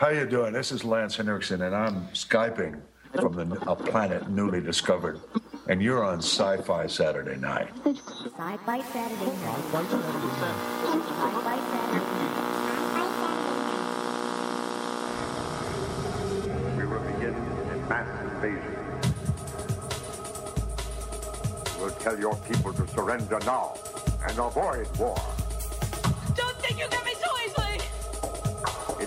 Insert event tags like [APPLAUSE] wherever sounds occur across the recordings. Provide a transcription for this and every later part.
How you doing? This is Lance Henriksen, and I'm skyping from the, a planet newly discovered. And you're on Sci-Fi Saturday Night. Sci-Fi Saturday night. Sci-Fi Saturday We will begin a mass invasion. We'll tell your people to surrender now and avoid war.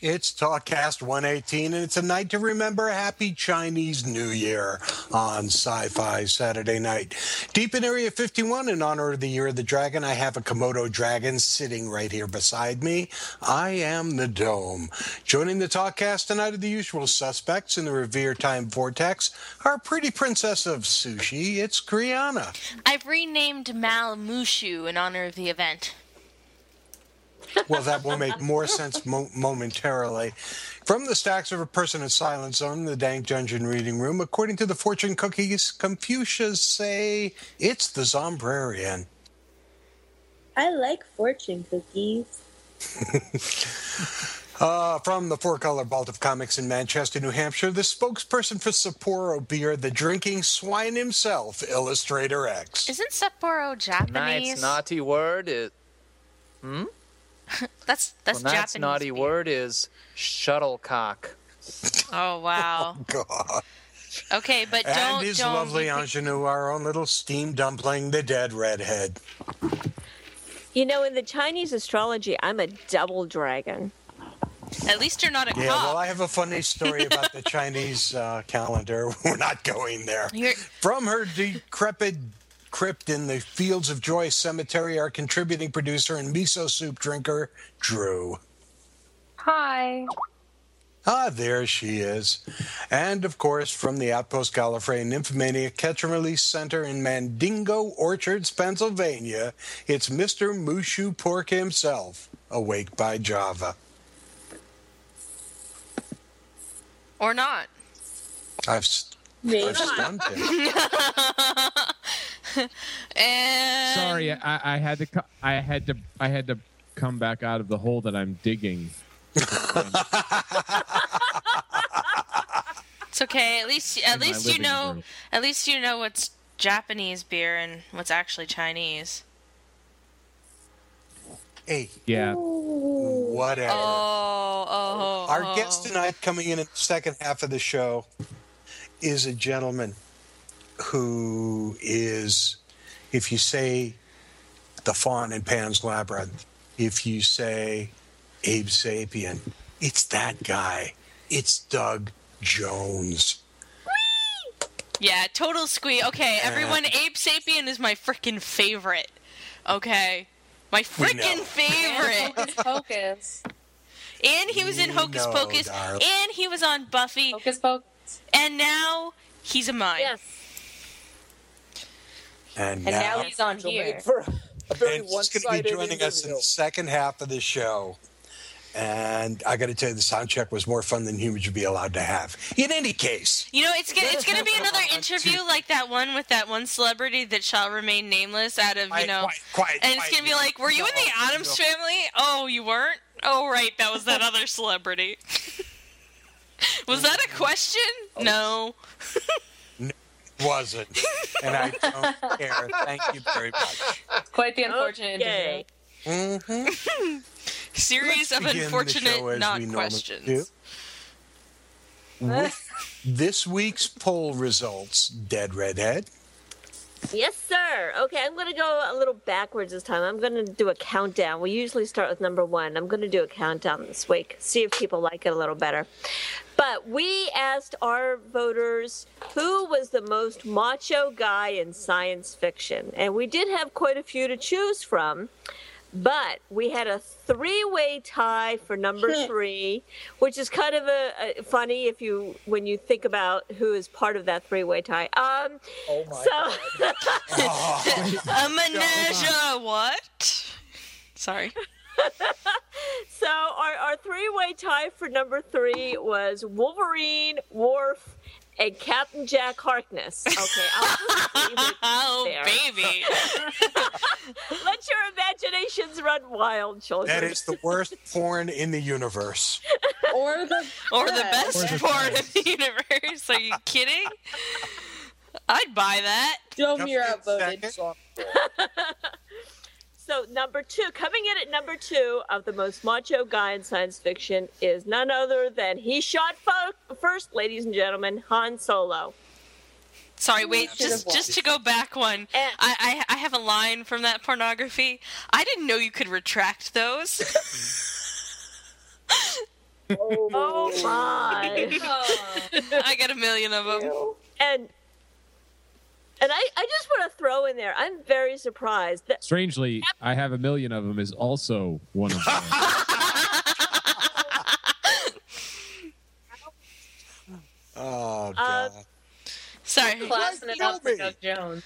It's TalkCast 118, and it's a night to remember happy Chinese New Year on Sci Fi Saturday night. Deep in Area 51, in honor of the Year of the Dragon, I have a Komodo dragon sitting right here beside me. I am the Dome. Joining the TalkCast tonight are the usual suspects in the Revere Time Vortex, our pretty princess of sushi, it's Kriana. I've renamed Mal Mushu in honor of the event. Well, that will make more sense mo- momentarily. From the stacks of a person in silence zone in the Dank Dungeon reading room, according to the fortune cookies, Confucius say it's the Zombrarian. I like fortune cookies. [LAUGHS] Uh, from the Four Color Vault of Comics in Manchester, New Hampshire, the spokesperson for Sapporo Beer, the drinking swine himself, Illustrator X. Isn't Sapporo Japanese? Tonight's naughty word is. Hmm? That's that's Tonight's Japanese. naughty beer. word is shuttlecock. Oh wow. [LAUGHS] God. Okay, but don't and his don't. lovely you think- ingenue, our own little steam dumpling, the dead redhead. You know, in the Chinese astrology, I'm a double dragon. At least you're not a Yeah, cop. well, I have a funny story about the [LAUGHS] Chinese uh, calendar. [LAUGHS] We're not going there. You're- From her decrepit crypt in the Fields of Joy Cemetery, our contributing producer and miso soup drinker, Drew. Hi. Ah, there she is. And of course, from the Outpost Gallifrey Nymphomania Catch and Release Center in Mandingo Orchards, Pennsylvania, it's Mr. Mushu Pork himself, awake by Java. or not. I've, st- I've stunned him. [LAUGHS] [LAUGHS] And Sorry, I, I had to. co- I had to. I had to come back out of the hole that I'm digging. [LAUGHS] It's okay. At least at In least you know room. at least you know what's Japanese beer and what's actually Chinese. Hey, Yeah. whatever. Oh, oh, oh Our oh. guest tonight, coming in in the second half of the show, is a gentleman who is, if you say the fawn in Pan's Labyrinth, if you say Abe Sapien, it's that guy. It's Doug Jones. Yeah, total squeak. Okay, everyone, Abe Sapien is my freaking favorite. Okay, my freaking [LAUGHS] favorite. Hocus Pocus. and he was in Hocus know, Pocus, darling. and he was on Buffy, Hocus Pocus. and now he's a mine. Yes. And, And now he's on here. For a very and he's going to one-sided be joining us in the second half of the show. And I got to tell you, the sound check was more fun than humans would be allowed to have. In any case, You know, it's gonna it's gonna be another interview like that one with that one celebrity that shall remain nameless out of you know, quiet, quiet, and it's gonna be like, were you in the Addams family? Oh, you weren't. Oh, right, that was that other celebrity. [LAUGHS] was that a question? Oh. No. [LAUGHS] wasn't. [LAUGHS] And I don't care. Thank you very much. Quite the unfortunate Okay. interview. hmm Series of begin the show unfortunate not questions. With this week's poll results, Dead Redhead. Yes, sir. Okay, I'm going to go a little backwards this time. I'm going to do a countdown. We usually start with number one. I'm going to do a countdown this week, see if people like it a little better. But we asked our voters who was the most macho guy in science fiction. And we did have quite a few to choose from. But we had a three-way tie for number three, which is kind of a, a funny if you when you think about who is part of that three-way tie. Um, Oh my so [LAUGHS] [LAUGHS] a menage what? Sorry. [LAUGHS] so our, our three-way tie for number three was Wolverine, Worf, and Captain Jack Harkness. Okay, I'll just leave [LAUGHS] Oh, baby. [LAUGHS] Let your imaginations run wild, children. That is the worst porn in the universe. Or the Or the best. best Or the part of the universe. Are you kidding? I'd buy that. Dome, Just you're outvoted. Second. So number two, coming in at number two of the most macho guy in science fiction is none other than he shot fo- first, ladies and gentlemen, Han Solo. Sorry, wait. Just just to go back one. And- I, I I have a line from that pornography. I didn't know you could retract those. [LAUGHS] Oh my! [LAUGHS] I got a million of them. and and I, I just want to throw in there. I'm very surprised that Strangely, I have a million of them is also one of them. [LAUGHS] Oh Uh, god. Sorry. Classing it up for Doug Jones.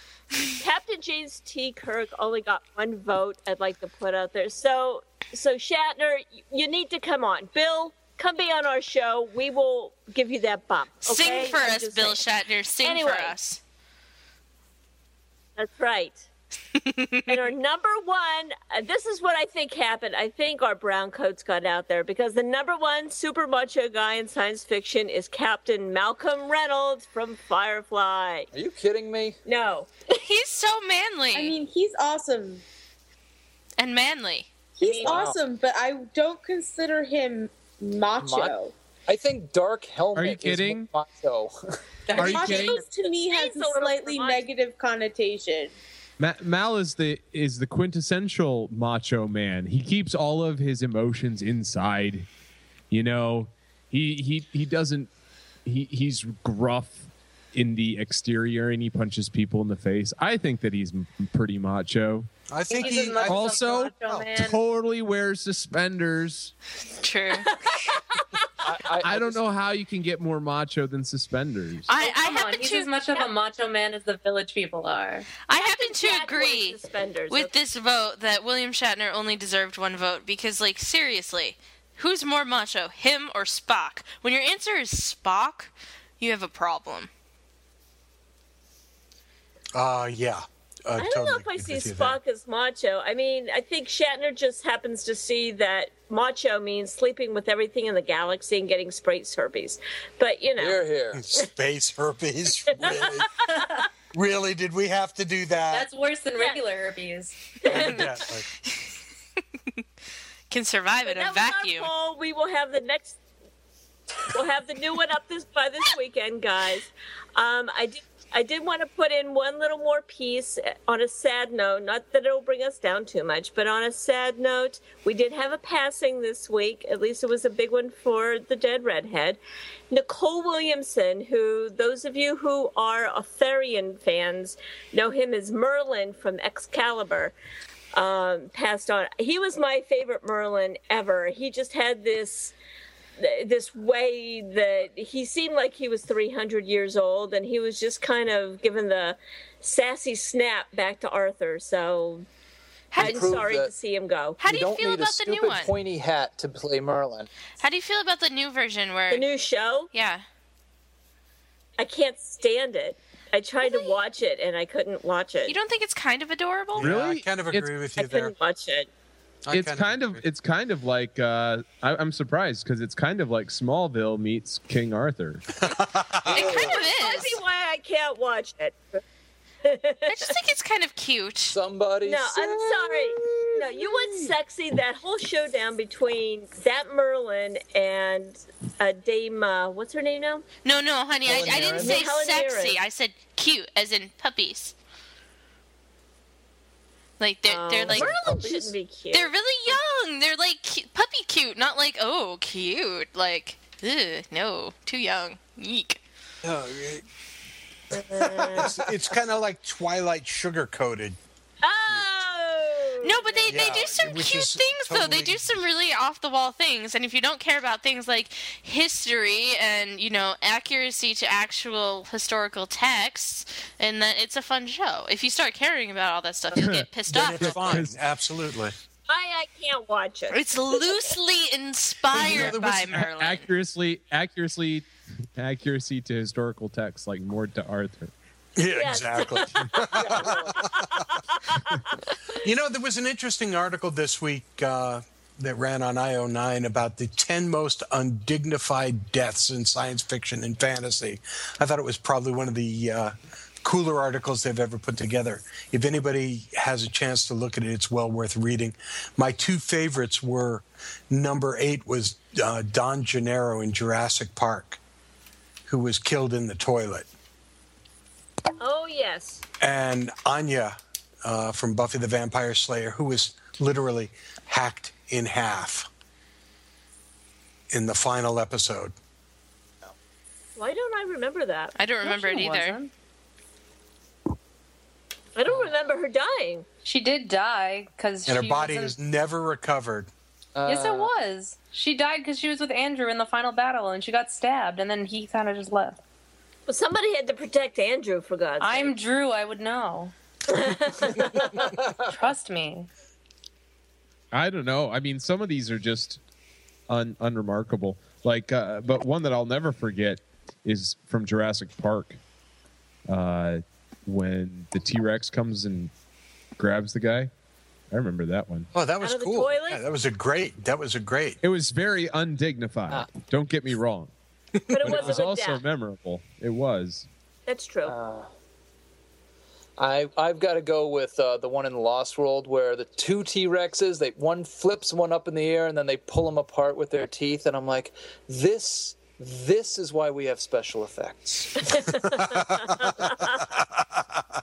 Captain James T. Kirk only got one vote. I'd like to put out there. So so Shatner, you need to come on. Bill, come be on our show. We will give you that bump. Sing for I'm us, Bill saying. Shatner. Sing Anyway. for us. That's right. and our number one, uh, this is what I think happened. I think our brown coats got out there because the number one super macho guy in science fiction is Captain Malcolm Reynolds from Firefly. Are you kidding me? No. [LAUGHS] He's so manly I mean, he's awesome. and manly. He's Wow. awesome, but I don't consider him macho. Ma- I think Dark Helmet Are you is kidding? more macho. [LAUGHS] Are you macho kidding? to me has a a slightly negative connotation. Ma- Mal is the is the quintessential macho man. He keeps all of his emotions inside. You know, he he he doesn't. He he's gruff in the exterior and he punches people in the face. I think that he's m- pretty macho. I think He's as he much as a Also, macho oh, man. totally wears suspenders. True. [LAUGHS] I, I don't just- know how you can get more macho than suspenders. I, I Oh, Come on, happen he's to as much of a macho man as the village people are. I happen to Jack wears agree suspenders, with okay? this vote that William Shatner only deserved one vote because, like, seriously, who's more macho, him or Spock? When your answer is Spock, you have a problem. Uh yeah. Uh, I don't know if I see with you there. Spock as macho. I mean, I think Shatner just happens to see that macho means sleeping with everything in the galaxy and getting space herpes. But you know, Here, here. [LAUGHS] Space herpes. Really? [LAUGHS] really? Did we have to do that? That's worse than regular herpes. [LAUGHS] Can survive But in a that was our vacuum. We will have the next. We'll have the new one up this by this weekend, guys. Um, I did. I did want to put in one little more piece on a sad note. Not that it'll bring us down too much, but on a sad note, we did have a passing this week. At least it was a big one for the dead redhead, Nicol Williamson. Who those of you who are Arthurian fans know him as Merlin from Excalibur um, passed on. He was my favorite Merlin ever. He just had this this way that he seemed like he was 300 years old, and he was just kind of given the sassy snap back to Arthur. So I'm sorry to see him go. How do you you don't feel need a about the new stupid one? pointy hat to play Merlin. How do you feel about the new version where? The new show, yeah. I can't stand it. I tried to watch it and I couldn't watch it. You don't think it's kind of adorable? Yeah, I Really? kind of It's- agree with I you there. couldn't watch it. I it's kind of agree. it's kind of like uh, I, I'm surprised because it's kind of like Smallville meets King Arthur. [LAUGHS] It kind of Might is. be why I can't watch it. I just think it's kind of cute. Somebody. No, I'm sorry. No, you want sexy. That whole showdown between that Merlin and uh, Dame, uh, what's her name now? No, no, honey, I, I didn't say Helen sexy. Mirren. I said cute, as in puppies. Like they're they're Oh, like Merlin shouldn't be cute. they're really young. They're like cu- puppy cute, not like oh cute. Like ugh, no, too young. Yeek. Oh, it- [LAUGHS] it's it's kind of like Twilight sugar coated. No, but they, they do some cute is things though. They do some really off the wall things, and if you don't care about things like history and you know accuracy to actual historical texts, and then it's a fun show. If you start caring about all that stuff, you'll get [LAUGHS] pissed off. it's fine. Absolutely. I I can't watch it. It's loosely [LAUGHS] inspired by Merlin. accuracy, accuracy, accuracy to historical texts, like more to Arthur. Yeah, Yes. exactly. [LAUGHS] you know, there was an interesting article this week uh, that ran on IO9 about the 10 most undignified deaths in science fiction and fantasy. I thought it was probably one of the uh, cooler articles they've ever put together. If anybody has a chance to look at it, it's well worth reading. My two favorites were number eight was uh, Don Gennaro in Jurassic Park, who was killed in the toilet Oh yes. and Anya uh, from Buffy the Vampire Slayer, who was literally hacked in half in the final episode. Why don't I remember that? I don't remember it either. wasn't. I don't remember her dying. She did die because And her she body wasn't- has never recovered. yes, Uh, it was. She died because she was with Andrew in the final battle, and she got stabbed, and then he kind of just left. Well, somebody had to protect Andrew for God's sake. I'm Drew. I would know. [LAUGHS] Trust me. I don't know. I mean, some of these are just un- unremarkable. Like, uh, but one that I'll never forget is from Jurassic Park, uh, when the T Rex comes and grabs the guy. I remember that one. Oh, that was Out of the cool. Yeah, that was a great. That was a great. It was very undignified. Don't get me wrong, But it but it wasn't was a also death. memorable. It was. That's true. Uh, I I've got to go with uh, the one in the Lost World where the two T Rexes they one flips one up in the air and then they pull them apart with their teeth and I'm like this this is why we have special effects. [LAUGHS]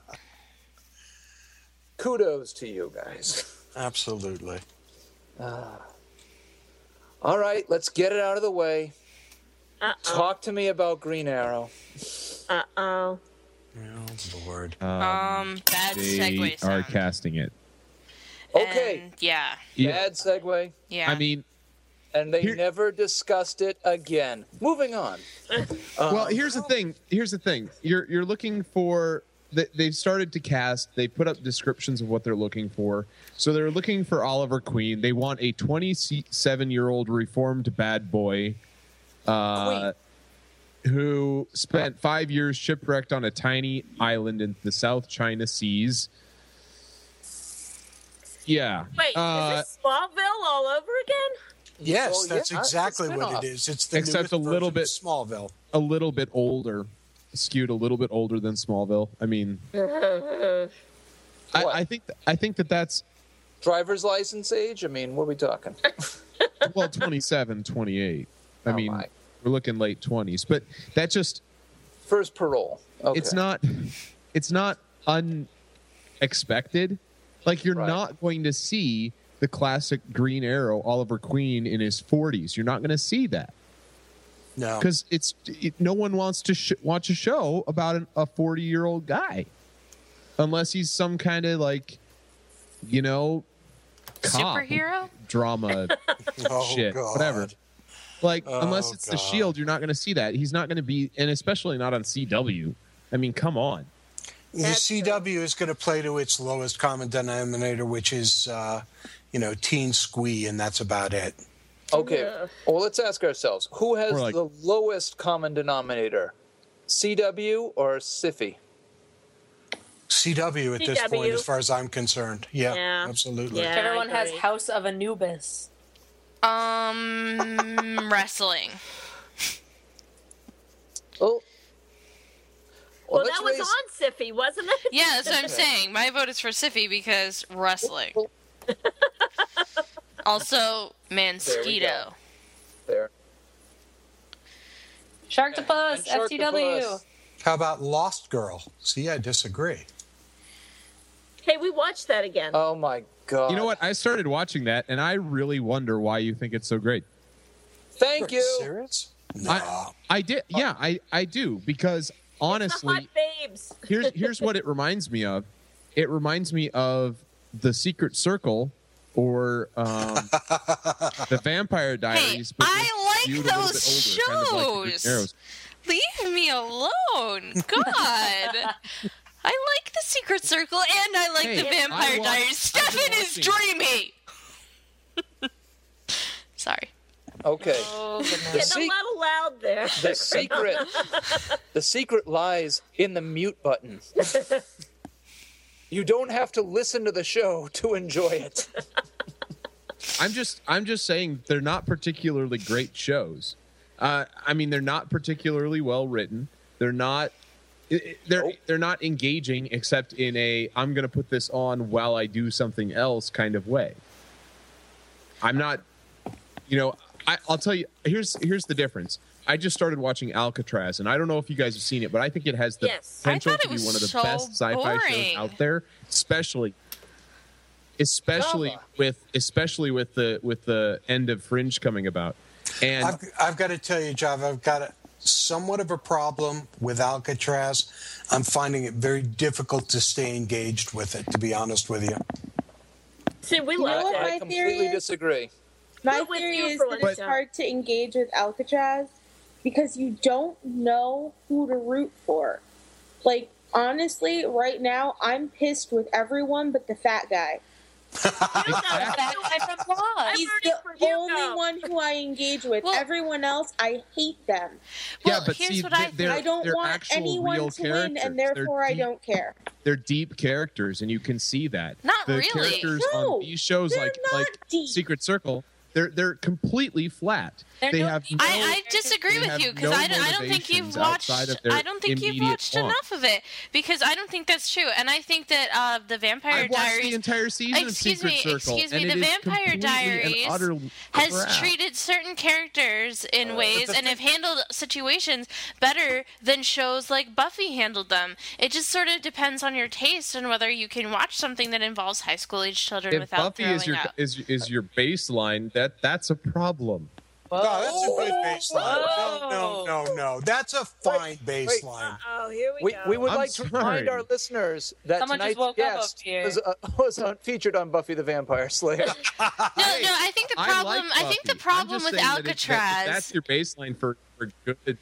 Kudos to you guys. Absolutely. All right, let's get it out of the way. Uh Talk to me about Green Arrow. uh oh. Oh, Lord. Um, bad they segue. are sound. casting it. Okay, And, yeah. Yeah. bad segue. Yeah. I mean, And they Here- never discussed it again. Moving on. [LAUGHS] well, here's the thing. Here's the thing. You're you're looking for. they- They've started to cast. They put up descriptions of what they're looking for. So they're looking for Oliver Queen. They want a 27 year old reformed bad boy, uh, who spent five years shipwrecked on a tiny island in the South China Seas. Yeah. Wait, Uh, is this Smallville all over again? Yes, Oh, that's yeah, it's a exactly what spin-off. it is. It's the Except a little bit- Smallville. a little bit older, skewed a little bit older than Smallville. I mean, I, I think I think that that's Driver's license age? I mean, what are we talking? [LAUGHS] well 27, 28. I Oh, mean, my. We're looking late 20s, but that just First parole. Okay. it's not it's not unexpected. Like you're Right. not going to see the classic Green Arrow Oliver Queen in his 40s. You're not going to see that. No. because it's it, no one wants to sh- watch a show about an, a 40 year old guy unless he's some kind of like you know cop Superhero? drama [LAUGHS] Oh, shit God. whatever like Oh, unless it's the shield you're not going to see that he's not going to be and especially not on cw i mean come on The CW is going to play to its lowest common denominator, which is, uh, you know, teen squee, and that's about it. Okay. Well, let's ask ourselves who has like- the lowest common denominator? CW or Siffy? CW at this point, as far as I'm concerned. Yeah, Yeah. absolutely. Yeah. Everyone has. House of Anubis. Um, [LAUGHS] wrestling. Oh. Well, let's that was raise- on Siffy, wasn't it? Yeah, that's what I'm saying. My vote is for Siffy because wrestling. Also, Mansquito. There. Sharktopus, And FTW. How about Lost Girl? See, I disagree. Hey, we watched that again. Oh my God. you know what i started watching that and i really wonder why you think it's so great Thank you. Serious? No. I, I did yeah i i do because the honestly hot babes. [LAUGHS] here's here's what it reminds me of. It reminds me of The Secret Circle or um, The Vampire Diaries. but I like those bit older, kind of like shows. Leave me alone. God. [LAUGHS] I like the Secret Circle and I like Hey, the Vampire watched- Diaries. I've Stefan is watching- dreamy. Sorry. Okay. Oh, The, Getting se- a little loud there. the secret, [LAUGHS] the secret lies in the mute button. You don't have to listen to the show to enjoy it. I'm just I'm just saying they're not particularly great shows. Uh, I mean, they're not particularly well written. They're not i- i- they're they're not engaging except in a I'm going to put this on while I do something else kind of way. I'm not, you know, I, I'll tell you. Here's here's the difference. I just started watching Alcatraz, and I don't know if you guys have seen it, but I think it has the Yes. Potential to be one of the so best sci-fi shows out there, especially especially with especially with the with the end of Fringe coming about. And I've, I've got to tell you, Jav, I've got a, somewhat of a problem with Alcatraz. I'm finding it very difficult to stay engaged with it, to be honest with you. See, we You know love what I completely is? disagree. My We're theory is that it's you- hard to engage with Alcatraz because you don't know who to root for. Like, honestly, right now, I'm pissed with everyone but the fat guy. That guy from Lost. He's the for Hugo. only one who I engage with. Well- Everyone else, I hate them. yeah, Well, but here's see, what I they- they're, I don't they're want anyone real to win, and They're therefore I don't care. They're deep characters, and you can see that. Not the really. characters No, on these shows, like like deep. Secret Circle, they're they're completely flat. They're they no have no, I, I disagree with you because no I, don't, I don't think you've watched. outside of their I don't think you've watched want. enough of it because I don't think that's true. And I think that uh, the Vampire watched Diaries. the entire season excuse me, Circle, excuse me. The Vampire Diaries has treated certain characters in ways and have handled situations better than shows like Buffy handled them. It just sort of depends on your taste and whether you can watch something that involves high school age children If without Buffy is your up. is is your baseline, that that's a problem. No, that's a good baseline. No, no, no, no. That's a fine baseline. Oh, here we, We, go. we would I'm like to remind our listeners that Someone just tonight's woke guest up was, uh, [LAUGHS] was uh, featured on Buffy the Vampire Slayer. [LAUGHS] no, no. I think the I problem. like I think the problem with saying that if- that- Alcatraz. that's your baseline for for good.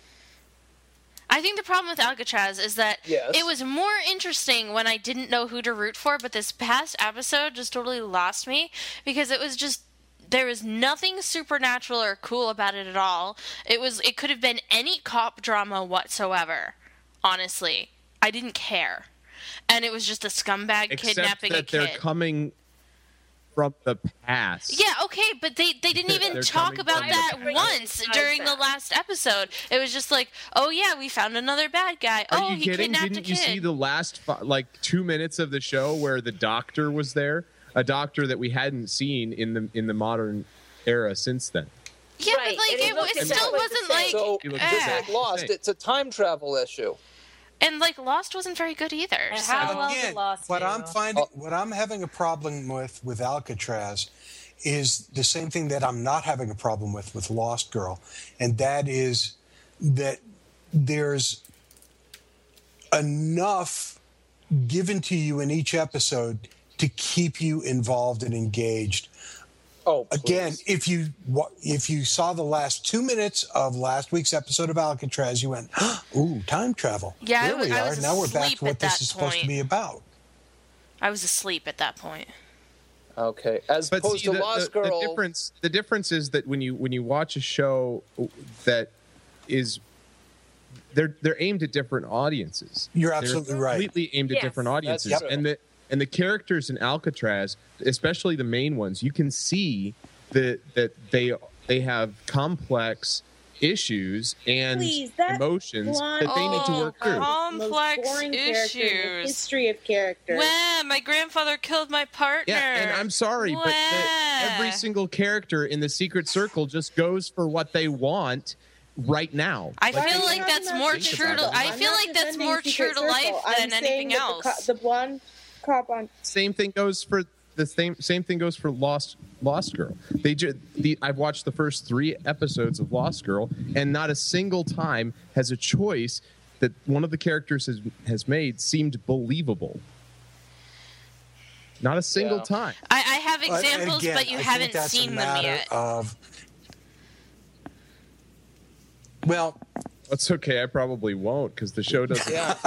I think the problem with Alcatraz is that Yes. it was more interesting when I didn't know who to root for, but this past episode just totally lost me because it was just there was nothing supernatural or cool about it at all. It was it could have been any cop drama whatsoever. Honestly, I didn't care. And it was just a scumbag Except kidnapping a that they're kid. coming from the past. Yeah, okay, but they, they didn't even talk about that once during the last episode. It was just like, oh yeah, we found another bad guy. Are oh, you he kidding? kidnapped Didn't a you kid. see the last like two minutes of the show where the doctor was there? A doctor that we hadn't seen in the in the modern era since then. Yeah, Right, but like and he it, looked it still exactly wasn't like so He looked just exactly like Lost, it's a time travel issue. and like Lost wasn't very good either. And so- how well did Again, Lost what do? I'm finding, uh, what I'm having a problem with with Alcatraz is the same thing that I'm not having a problem with with Lost Girl, and that is that there's enough given to you in each episode to keep you involved and engaged. Oh, Again, if you if you saw the last two minutes of last week's episode of Alcatraz, you went, "Ooh, time travel!" Yeah, I there was- we I are. Now we're back to what at this that is supposed to be about. I was asleep at that point. Okay, as But opposed see, to the, Lost the, Girl. the difference the difference is that when you when you watch a show that is they're they're aimed at different audiences. You're They're absolutely right. Completely aimed Yes. at different audiences, That's true. and the and the characters in Alcatraz, especially the main ones, you can see that that they they have complex issues and Please, that emotions blonde that they need to work through. God. Complex boring in issues. history of characters. Wah, my grandfather killed my partner. Yeah, and I'm sorry, but the, every single character in the Secret Circle just goes for what they want right now. I Like, feel like that's more true to. I feel like that's more true to life Circle. I'm than anything else. The, co- the blonde cop on same thing goes for the same same thing goes for Lost Lost Girl. They ju- the I've watched the first 3 episodes of Lost Girl and not a single time has a choice that one of the characters has has made seemed believable. Not a single Yeah. time. I, I have But examples, again, but you I haven't that's a seen them yet. Of, well, That's okay. I probably won't because the show doesn't. Yeah. [LAUGHS]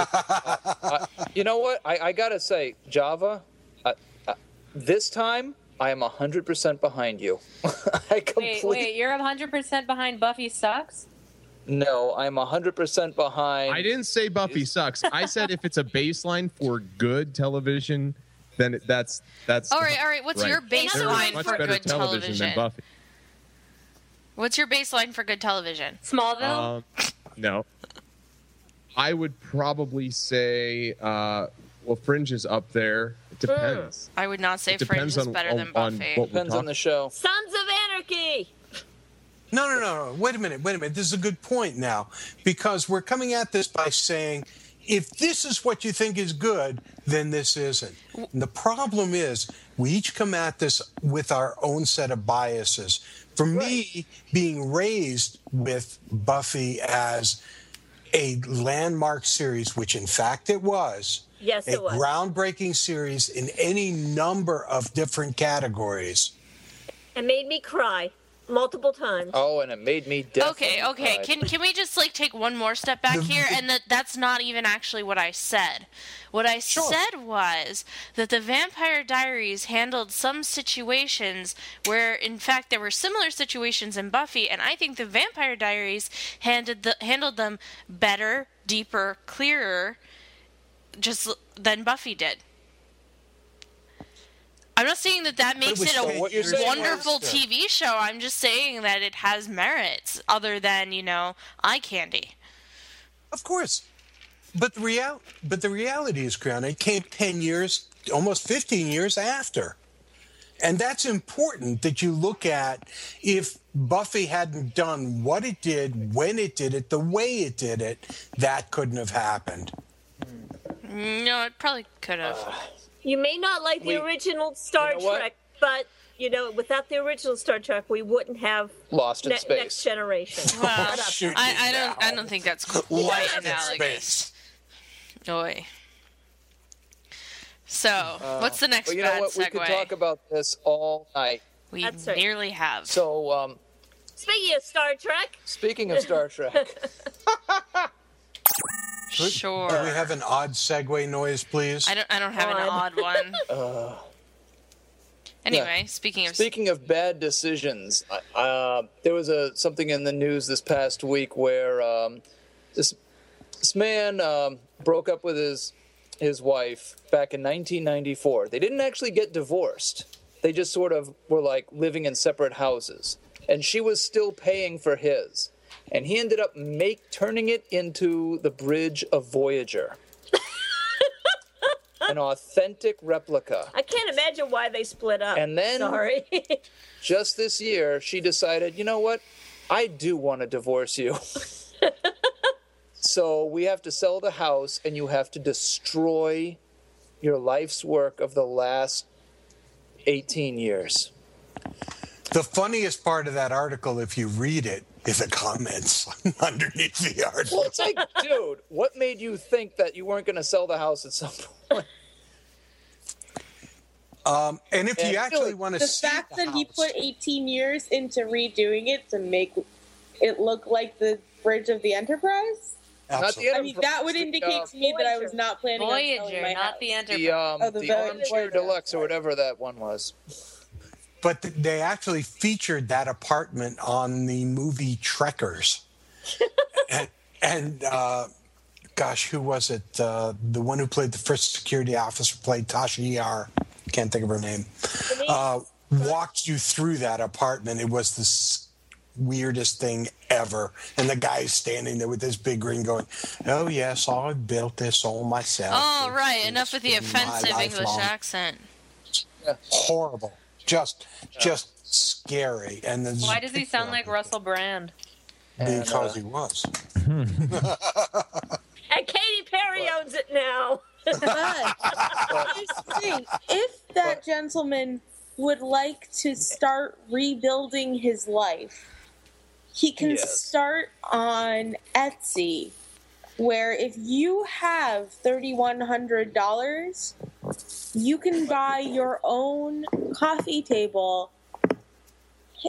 Uh, you know what? I, I gotta say, Java, uh, uh, this time I am hundred percent behind you. [LAUGHS] I Wait, wait, you're 100% behind Buffy sucks? no. I'm hundred percent behind. I didn't say Buffy sucks. I said if it's a baseline for good television, then it, that's that's. All right, all right. What's right. your baseline much for better good television television? than Buffy. What's your baseline for good television? Smallville? Um, no. I would probably say, uh, well, Fringe is up there. It depends. I would not say It depends Fringe is on- better than on- on Buffy. what we're Depends on the show. Sons of Anarchy. No, no, no, no. Wait a minute. Wait a minute. This is a good point now because we're coming at this by saying if this is what you think is good, then this isn't. And the problem is we each come at this with our own set of biases. For me, being raised with Buffy as a landmark series, which in fact it was, Yes, a it was. groundbreaking series in any number of different categories. It made me cry multiple times. Oh, and it made me definitely Okay, okay. cry. Can can we just like take one more step back [LAUGHS] here? And that that's not even actually what I said. What I said was that the Vampire Diaries handled some situations where, in fact, there were similar situations in Buffy, and I think the Vampire Diaries handled the, handled them better, deeper, clearer, just than Buffy did. I'm not saying that that makes was it a what wonderful TV show. I'm just saying that it has merits other than, you know, eye candy. Of course. But the real but the reality is, Crown, it came ten years, almost fifteen years after. And that's important that you look at if Buffy hadn't done what it did, when it did it, the way it did it, that couldn't have happened. No, it probably could have. Uh, You may not like the We- original Star you know what? Trek, but you know, without the original Star Trek, we wouldn't have Lost in ne- space. next generation. [LAUGHS] well, I, I don't. I don't think that's Lost quite in analogous. Oi. So, what's the next But you know bad what? We could talk about this all night. we That's right. nearly have. So, um, Speaking of Star Trek, speaking of Star [LAUGHS] Trek, [LAUGHS] sure. Do we have an odd segue noise, please? I don't. I don't have an Odd. odd one. [LAUGHS] uh, Anyway, speaking of Speaking of bad decisions, uh, there was a something in the news this past week where um, this this man um, broke up with his his wife back in 1994. They didn't actually get divorced. They just sort of were like living in separate houses, and she was still paying for his. And he ended up make turning it into the bridge of Voyager. [LAUGHS] An authentic replica. I can't imagine why they split up. And then- sorry, [LAUGHS] just this year, she decided, you know what? I do want to divorce you. [LAUGHS] so we have to sell the house, and you have to destroy your life's work of the last 18 years. The funniest part of that article, if you read it, is the comments [LAUGHS] underneath the article. Well, it's like, dude, what made you think that you weren't going to sell the house at some point? Um, and if And you actually want to the fact the that he put 18 years into redoing it to make it look like the bridge of the Enterprise. Not the Absolutely. I mean, that would the, indicate uh, to me that I was not planning on selling my not house. the Enterprise. The, um, Oh, the the armchair deluxe or whatever that one was. But th- they actually featured that apartment on the movie Trekkers. [LAUGHS] and and uh, gosh, who was it? Uh, the one who played the first security officer played Tasha Yar. Can't think of her name. Uh, walked you through that apartment. It was the weirdest thing ever. And the guy's standing there with this big grin going, Oh, yes, I built this all myself. Oh, It's- right. Enough with the it's been my offensive English accent. horrible just just scary and then Why does he sound like Russell Brand? because uh, he was [LAUGHS] and Katy Perry owns it now. But [LAUGHS] here's thing: if that gentleman would like to start rebuilding his life, he can Yes. start on Etsy, where if you have thirty one hundred dollars, you can buy your own coffee table,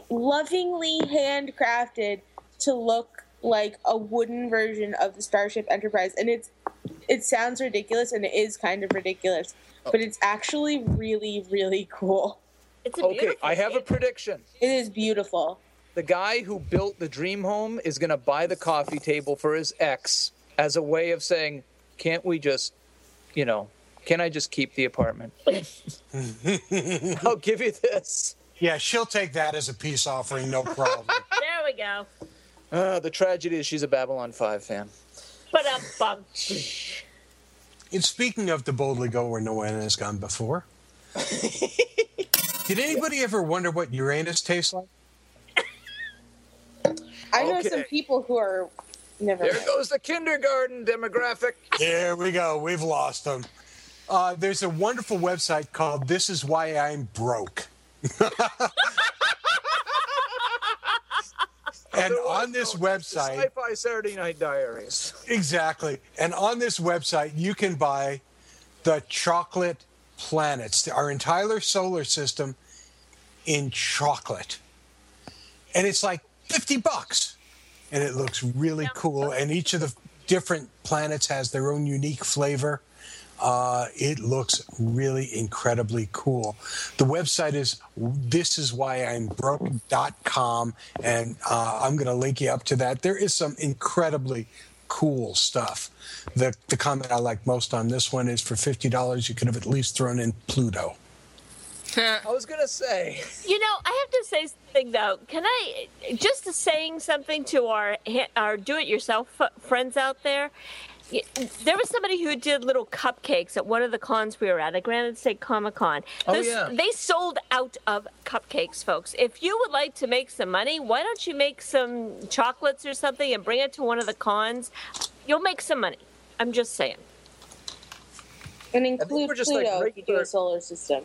lovingly handcrafted to look like a wooden version of the Starship Enterprise, and it's it sounds ridiculous, and it is kind of ridiculous, but it's actually really really cool. It's Okay, I have a prediction. It is beautiful. The guy who built the dream home is going to buy the coffee table for his ex as a way of saying, "Can't we just, you know, can I just keep the apartment? [LAUGHS] I'll give you this." Yeah, she'll take that as a peace offering, no problem. [LAUGHS] There we go. Uh, the tragedy is she's a Babylon 5 fan. But um, bum. and speaking of to boldly go where no one has gone before, [LAUGHS] did anybody ever wonder what Uranus tastes like? I know Okay. some people who are never. There goes the kindergarten demographic. There we go. We've lost them. Uh, there's a wonderful website called This Is Why I'm Broke. [LAUGHS] and on this website, Sci-Fi Saturday Night Diaries. Exactly. And on this website, you can buy the chocolate planets, our entire solar system in chocolate. And it's like 50 bucks. And it looks really cool. And each of the different planets has their own unique flavor. Uh, it looks really incredibly cool. The website is thisiswhyimbroke.com, and uh, I'm going to link you up to that. There is some incredibly cool stuff. The, the comment I like most on this one is for $50, you could have at least thrown in Pluto. [LAUGHS] I was gonna say. You know, I have to say something though. Can I just saying something to our our do-it-yourself f- friends out there? There was somebody who did little cupcakes at one of the cons we were at, at Granite State Comic Con. Oh, yeah. They sold out of cupcakes, folks. If you would like to make some money, why don't you make some chocolates or something and bring it to one of the cons? You'll make some money. I'm just saying. And include Pluto like, if you do a solar system.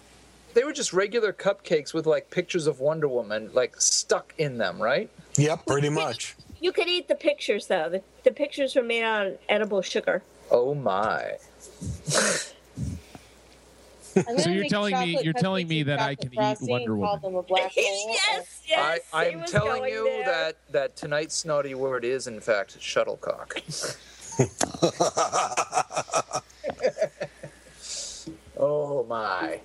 They were just regular cupcakes with like pictures of Wonder Woman like stuck in them, right? Yep, pretty much. You could eat the pictures though. The, the pictures were made out of edible sugar. Oh my. So you're telling me- you're telling me that I can eat Wonder Woman. them a [LAUGHS] black hole. yes, I, yes. he I'm telling you there. that that tonight's snotty word is in fact shuttlecock. [LAUGHS] [LAUGHS] oh my.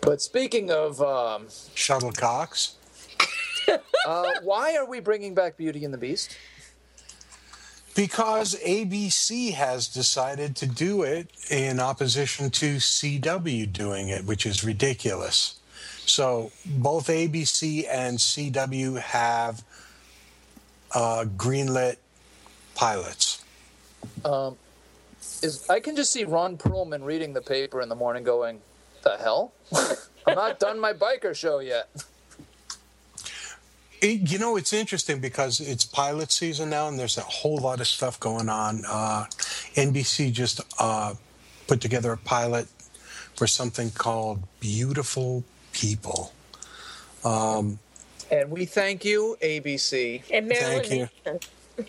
But speaking of um, Shuttlecocks. [LAUGHS] uh, why are we bringing back Beauty and the Beast? Because ABC has decided to do it in opposition to CW doing it, which is ridiculous. So both ABC and CW have uh, greenlit pilots. Um, is I can just see Ron Perlman reading the paper in the morning, going, "The hell? [LAUGHS] I'm not done my biker show yet." It, you know, it's interesting because it's pilot season now, and there's a whole lot of stuff going on. Uh, NBC just uh, put together a pilot for something called Beautiful People. Um, And we thank you, ABC. And Marilyn Thank you.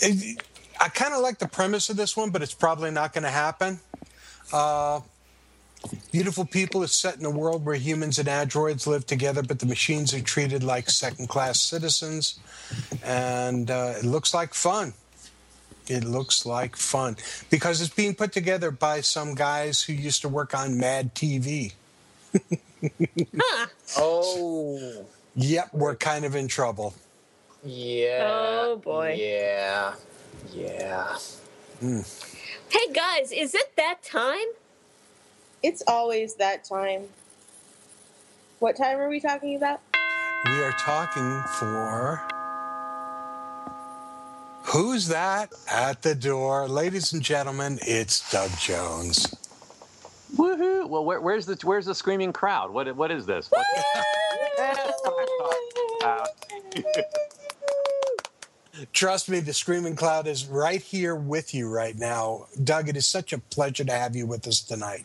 It- I kind of like the premise of this one, but it's probably not going to happen. Uh, Beautiful People is set in a world where humans and androids live together, but the machines are treated like second class citizens. And uh, it looks like fun. It looks like fun because it's being put together by some guys who used to work on Mad TV. [LAUGHS] Oh, Yep, we're kind of in trouble. yeah. Oh, boy. Yeah, yeah. Hey guys, is it that time? It's always that time. What time are we talking about? We are talking for. Who's that at the door? Ladies and gentlemen, it's Doug Jones. Woohoo! Well, where, where's the where's the screaming crowd? What what is this? What- [LAUGHS] [LAUGHS] Trust me, the Screaming Cloud is right here with you right now. Doug, it is such a pleasure to have you with us tonight.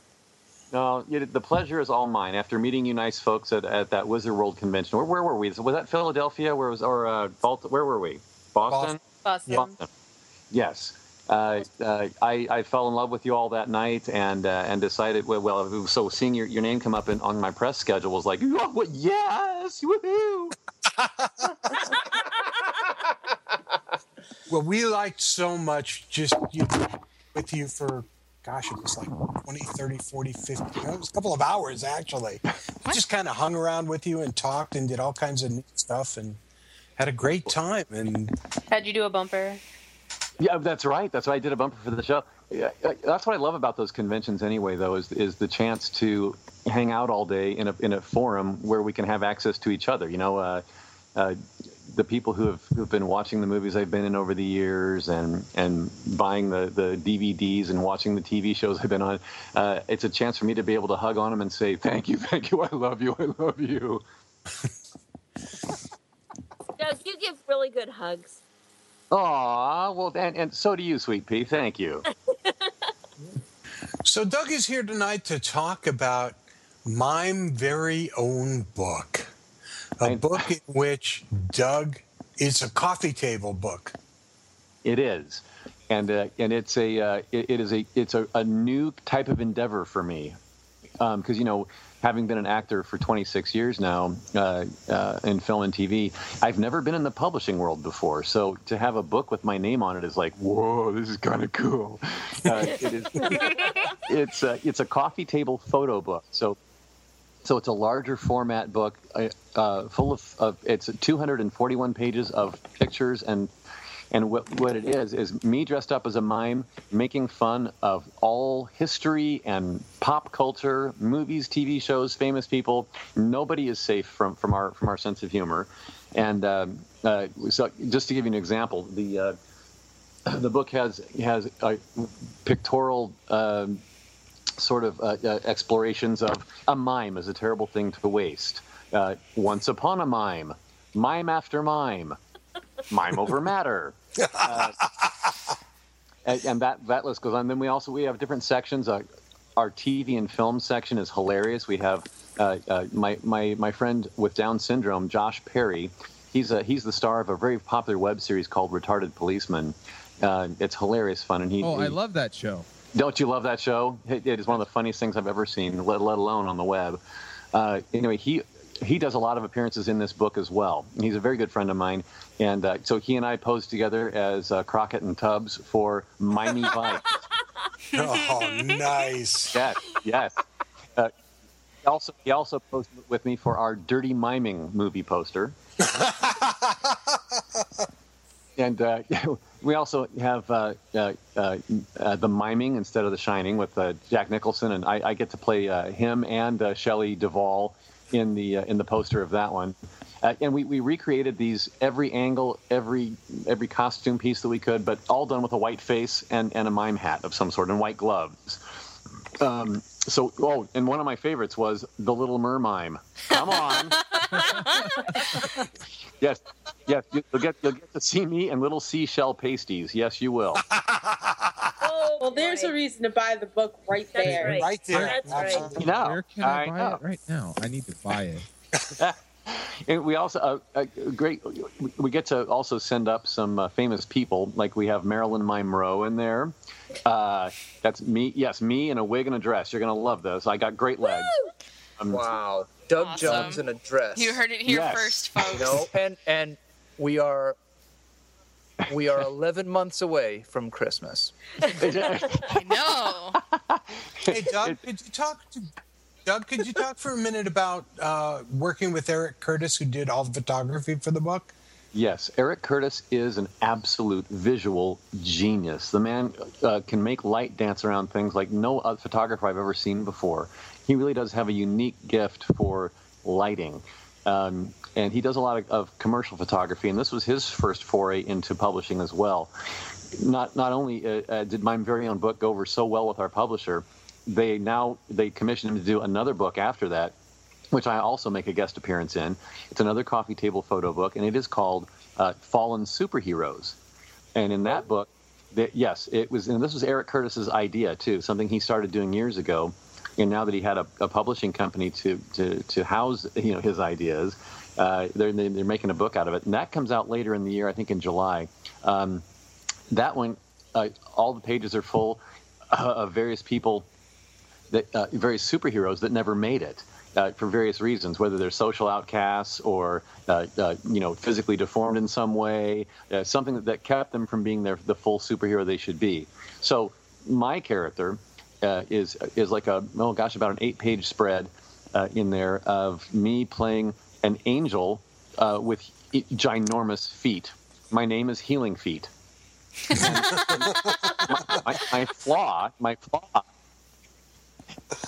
No, you- the pleasure is all mine. After meeting you nice folks at, at that Wizard World convention, where, where were we? Was that Philadelphia? Where was or uh, Baltimore? Where were we? Boston. Boston. Boston. Yes. uh, uh, I, I fell in love with you all that night and uh, and decided well, well so seeing your, your name come up in, on my press schedule was like oh, what, yes woohoo [LAUGHS] Well, we liked so much just you with you for, gosh, it was like 20, 30, 40, 50, you know, it was a couple of hours actually. We just kind of hung around with you and talked and did all kinds of neat stuff and had a great time. And How'd you do a bumper? Yeah, that's right. That's why I did a bumper for the show. Yeah, that's what I love about those conventions, anyway. Though, is is the chance to hang out all day in a in a forum where we can have access to each other. You know, uh, uh, the people who have who've been watching the movies I've been in over the years, and and buying the the DVDs and watching the TV shows I've been on. Uh, it's a chance for me to be able to hug on them and say, "Thank you, thank you, I love you, I love you." [LAUGHS] Doug, you give really good hugs. Aw, well, and, and so do you, sweet pea. Thank you. [LAUGHS] so Doug is here tonight to talk about my very own book, a book in which Doug is a coffee table book. It is, and uh, and it's a uh, it, it is a it's a, a new type of endeavor for me, because you know having been an actor for 26 years now uh, uh, in film and TV, I've never been in the publishing world before. So to have a book with my name on it is like, whoa, this is kind of cool. Uh, it is, [LAUGHS] it's a, it's a coffee table photo book. So so it's a larger format book, uh, uh, full of, of it's 241 pages of pictures and and what, what it is is me dressed up as a mime, making fun of all history and pop culture, movies, TV shows, famous people. Nobody is safe from, from our from our sense of humor. And um, uh, so, just to give you an example, the uh, [CLEARS THROAT] the book has has a pictorial. Um, sort of uh, uh, explorations of a mime is a terrible thing to waste. Uh, once upon a mime, mime after mime, mime over matter. [LAUGHS] Uh, and, and that that list goes on. Then we also we have different sections. Uh, our TV and film section is hilarious. We have uh, uh, my my my friend with Down syndrome, Josh Perry. He's a, he's the star of a very popular web series called Retarded Policeman. Uh, it's hilarious fun, and he. Oh, I love that show. Don't you love that show? It, it is one of the funniest things I've ever seen, let, let alone on the web. Uh, anyway, he he does a lot of appearances in this book as well. He's a very good friend of mine, and uh, so he and I posed together as uh, Crockett and Tubbs for Mimey [LAUGHS] Vibes. Oh, nice. Yes, yes. Uh, he also he also posed with me for our Dirty Miming movie poster. [LAUGHS] and uh, [LAUGHS] we also have uh, uh, uh, uh, the miming instead of the shining with uh, Jack Nicholson, and I, I get to play him and uh, Shelley Duvall in the in the poster of that one. And we, we recreated these every angle, every every costume piece that we could, but all done with a white face and, and a mime hat of some sort and white gloves. Um, so, oh, and one of my favorites was the Little Mermime. Come on. [LAUGHS] yes, yes, you- you'll get you'll get to see me and little seashell pasties. Yes, you will. [LAUGHS] well, there's a reason to buy the book right there. Right there. That's right. Absolutely. No, Where can I, I buy know. it right now? I need to buy it. [LAUGHS] And we also uh, uh, great. we- We get to also send up some uh, famous people, like we have Marilyn Monroe in there. Uh, that's me. Yes, me in a wig and a dress. You're gonna love this. I got great legs. Um, Wow, Doug Awesome. Jones in a dress. You heard it here Yes. first, folks. You know, and and we are we are 11 months away from Christmas. [LAUGHS] I know. Hey, Doug, could you talk to Doug? Could you talk for a minute about uh, working with Eric Curtis, who did all the photography for the book? Yes, Eric Curtis is an absolute visual genius. The man uh, can make light dance around things like no other photographer I've ever seen before. He really does have a unique gift for lighting. Um, and he does a lot of, of commercial photography, and this was his first foray into publishing as well. Not not only uh, uh, did my very own book go over so well with our publisher, they now they commissioned him to do another book after that, which I also make a guest appearance in. It's another coffee table photo book, and it is called uh, Fallen Superheroes. And in that book, that yes, it was, and this was Eric Curtis's idea too, something he started doing years ago. And now that he had a, a publishing company to, to to house you know his ideas, uh, they're they're making a book out of it, and that comes out later in the year, I think in July. Um, that one uh, all the pages are full [LAUGHS] of various people that uh, various superheroes that never made it. Uh, for various reasons, whether they're social outcasts or uh, uh, you know physically deformed in some way, uh, something that, that kept them from being their, the full superhero they should be. So my character uh, is is like a oh gosh about an eight page spread uh, in there of me playing an angel uh, with ginormous feet. My name is Healing Feet. [LAUGHS] my, my, my flaw, my flaw,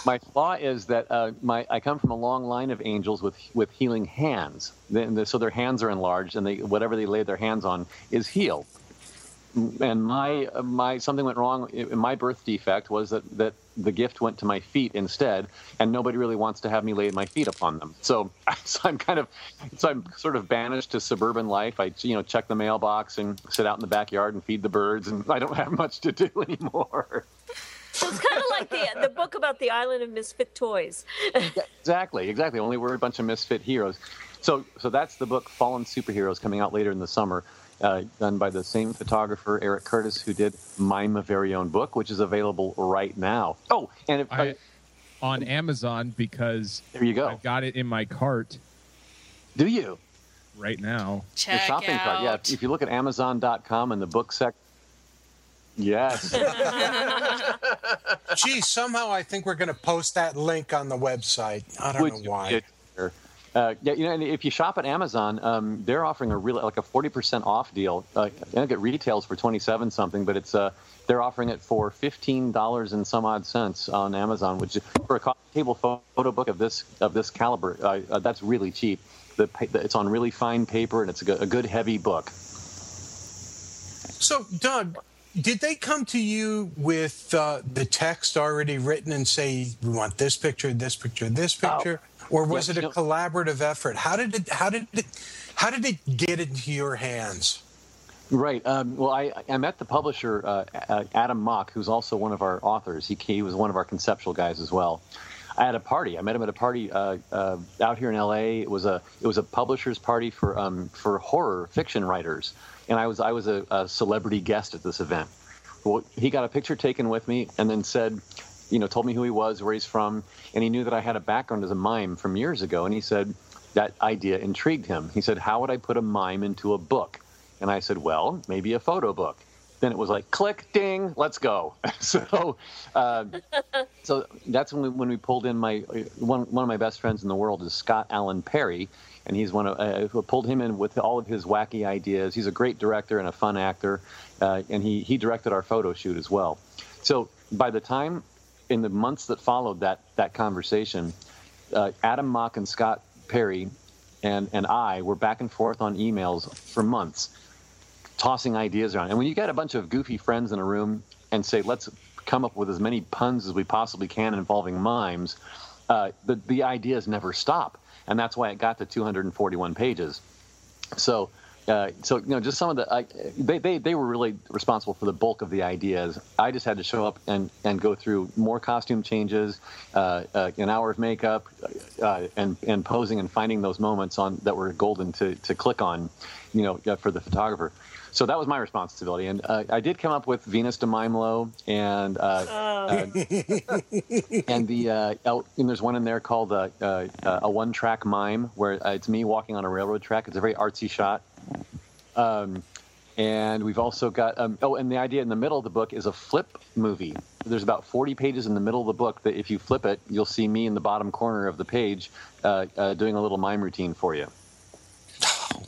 my flaw is that uh, my I come from a long line of angels with with healing hands. So their hands are enlarged, and they whatever they lay their hands on is healed. And my my something went wrong. in My birth defect was that that the gift went to my feet instead, and nobody really wants to have me lay my feet upon them. So, [LAUGHS] so I'm kind of so I'm sort of banished to suburban life. I you know check the mailbox and sit out in the backyard and feed the birds, and I don't have much to do [LAUGHS] anymore. So it's kind of like the the book about the island of misfit toys. Exactly, exactly. Only we're a bunch of misfit heroes. So, so that's the book Fallen Superheroes coming out later in the summer, uh, done by the same photographer Eric Curtis who did my very own book, which is available right now. Oh, and if, I, on Amazon because there you go. I've got it in my cart. Do you? Right now. the shopping cart, yeah. If you look at Amazon.com and the book section. Yes. [LAUGHS] Gee, somehow I think we're going to post that link on the website. I don't Would know why. get there? Uh, yeah, you know, and if you shop at Amazon, um, they're offering a really like a forty percent off deal. Uh, I think it retails for twenty seven something, but it's uh, they're offering it for fifteen dollars and some odd cents on Amazon, which is, for a coffee table photo book of this of this caliber, uh, uh, that's really cheap. The, it's on really fine paper, and it's a good, a good heavy book. So, Doug, did they come to you with uh, the text already written and say, "We want this picture, this picture, this picture," or was Yes, it a collaborative effort? How did it? How did it? How did it get into your hands? Right. Um, well, I, I met the publisher, uh, uh, Adam Mock, who's also one of our authors. He, he was one of our conceptual guys as well. I had a party. I met him at a party uh, uh, out here in L.A. It was a it was a publishers party for um, for horror fiction writers, and I was I was a, a celebrity guest at this event. Well, he got a picture taken with me, and then said, you know, told me who he was, where he's from, and he knew that I had a background as a mime from years ago, and he said that idea intrigued him. He said, "How would I put a mime into a book?" And I said, "Well, maybe a photo book." Then it was like click, ding, let's go. [LAUGHS] so, uh, so that's when we when we pulled in my one one of my best friends in the world is Scott Allen Perry, and he's one of uh, pulled him in with all of his wacky ideas. He's a great director and a fun actor, uh, and he he directed our photo shoot as well. So by the time in the months that followed that that conversation, uh, Adam Mock and Scott Perry and and I were back and forth on emails for months tossing ideas around. And when you get a bunch of goofy friends in a room and say, let's come up with as many puns as we possibly can involving mimes, uh, the, the ideas never stop. And that's why it got to 241 pages. So, uh, so you know, just some of the I, they, they they were really responsible for the bulk of the ideas. I just had to show up and and go through more costume changes, uh, uh, an hour of makeup, uh, and and posing and finding those moments on that were golden to to click on, you know, uh, for the photographer. So that was my responsibility, and uh, I did come up with Venus de Mimelo and uh, uh, and the uh, oh, and there's one in there called uh, uh, a one-track mime where uh, it's me walking on a railroad track. It's a very artsy shot. Um, and we've also got um, oh, and the idea in the middle of the book is a flip movie. There's about 40 pages in the middle of the book that if you flip it, you'll see me in the bottom corner of the page uh, uh, doing a little mime routine for you.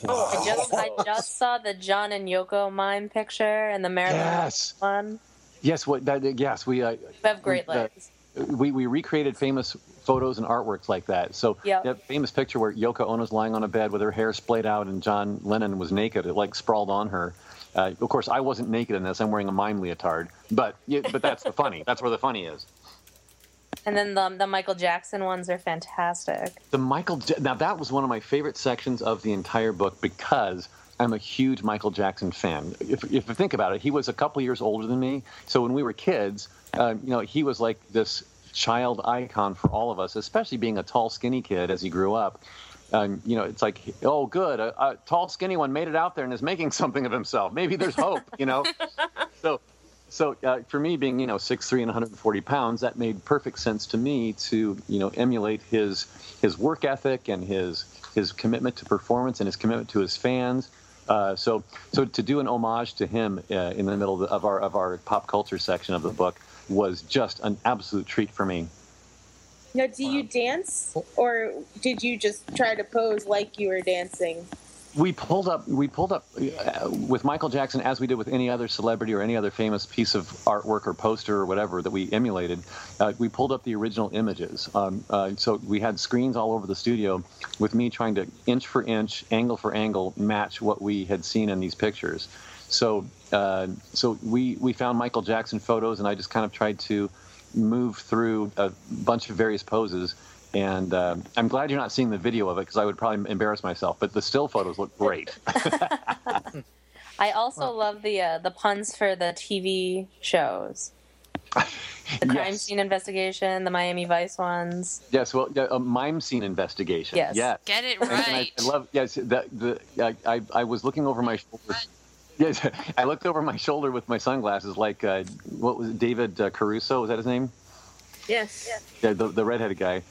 I just, I just saw the John and Yoko mime picture and the Marilyn Yes. one. Yes, what that, yes we uh, You have great we, uh, legs. we we recreated famous photos and artworks like that. So Yep. that famous picture where Yoko Ono's lying on a bed with her hair splayed out and John Lennon was naked, it like sprawled on her. Uh, of course, I wasn't naked in this. I'm wearing a mime leotard, but but that's the funny. That's where the funny is. And then the, the Michael Jackson ones are fantastic. The Michael now that was one of my favorite sections of the entire book because I'm a huge Michael Jackson fan. If, if you think about it, he was a couple years older than me. So when we were kids, uh, you know, he was like this child icon for all of us, especially being a tall, skinny kid as he grew up. Um, you know, it's like, oh, good, a, a tall, skinny one made it out there and is making [LAUGHS] something of himself. Maybe there's hope. You know, [LAUGHS] so so uh, for me, being you know six three and 140 pounds, that made perfect sense to me to you know emulate his his work ethic and his his commitment to performance and his commitment to his fans. Uh, so so to do an homage to him uh, in the middle of our of our pop culture section of the book was just an absolute treat for me. Now, do you dance, or did you just try to pose like you were dancing? we pulled up we pulled up uh, with Michael Jackson as we did with any other celebrity or any other famous piece of artwork or poster or whatever that we emulated. Uh, we pulled up the original images. Um, uh, so we had screens all over the studio with me trying to inch for inch, angle for angle, match what we had seen in these pictures. So uh, so we we found Michael Jackson photos, and I just kind of tried to move through a bunch of various poses and uh, I'm glad you're not seeing the video of it because I would probably embarrass myself. But the still photos look great. [LAUGHS] I also love the uh, the puns for the TV shows. The [LAUGHS] crime Yes. scene investigation, the Miami Vice ones. yes, well, yeah, a mime scene investigation. Yes. Yes. Get it And- and I, right. I love. Yes, the, the I, I I was looking over my shoulder. Yes, [LAUGHS] I looked over my shoulder with my sunglasses, like uh, what was it, David uh, Caruso? Was that his name? Yes. Yeah, the, the redheaded guy.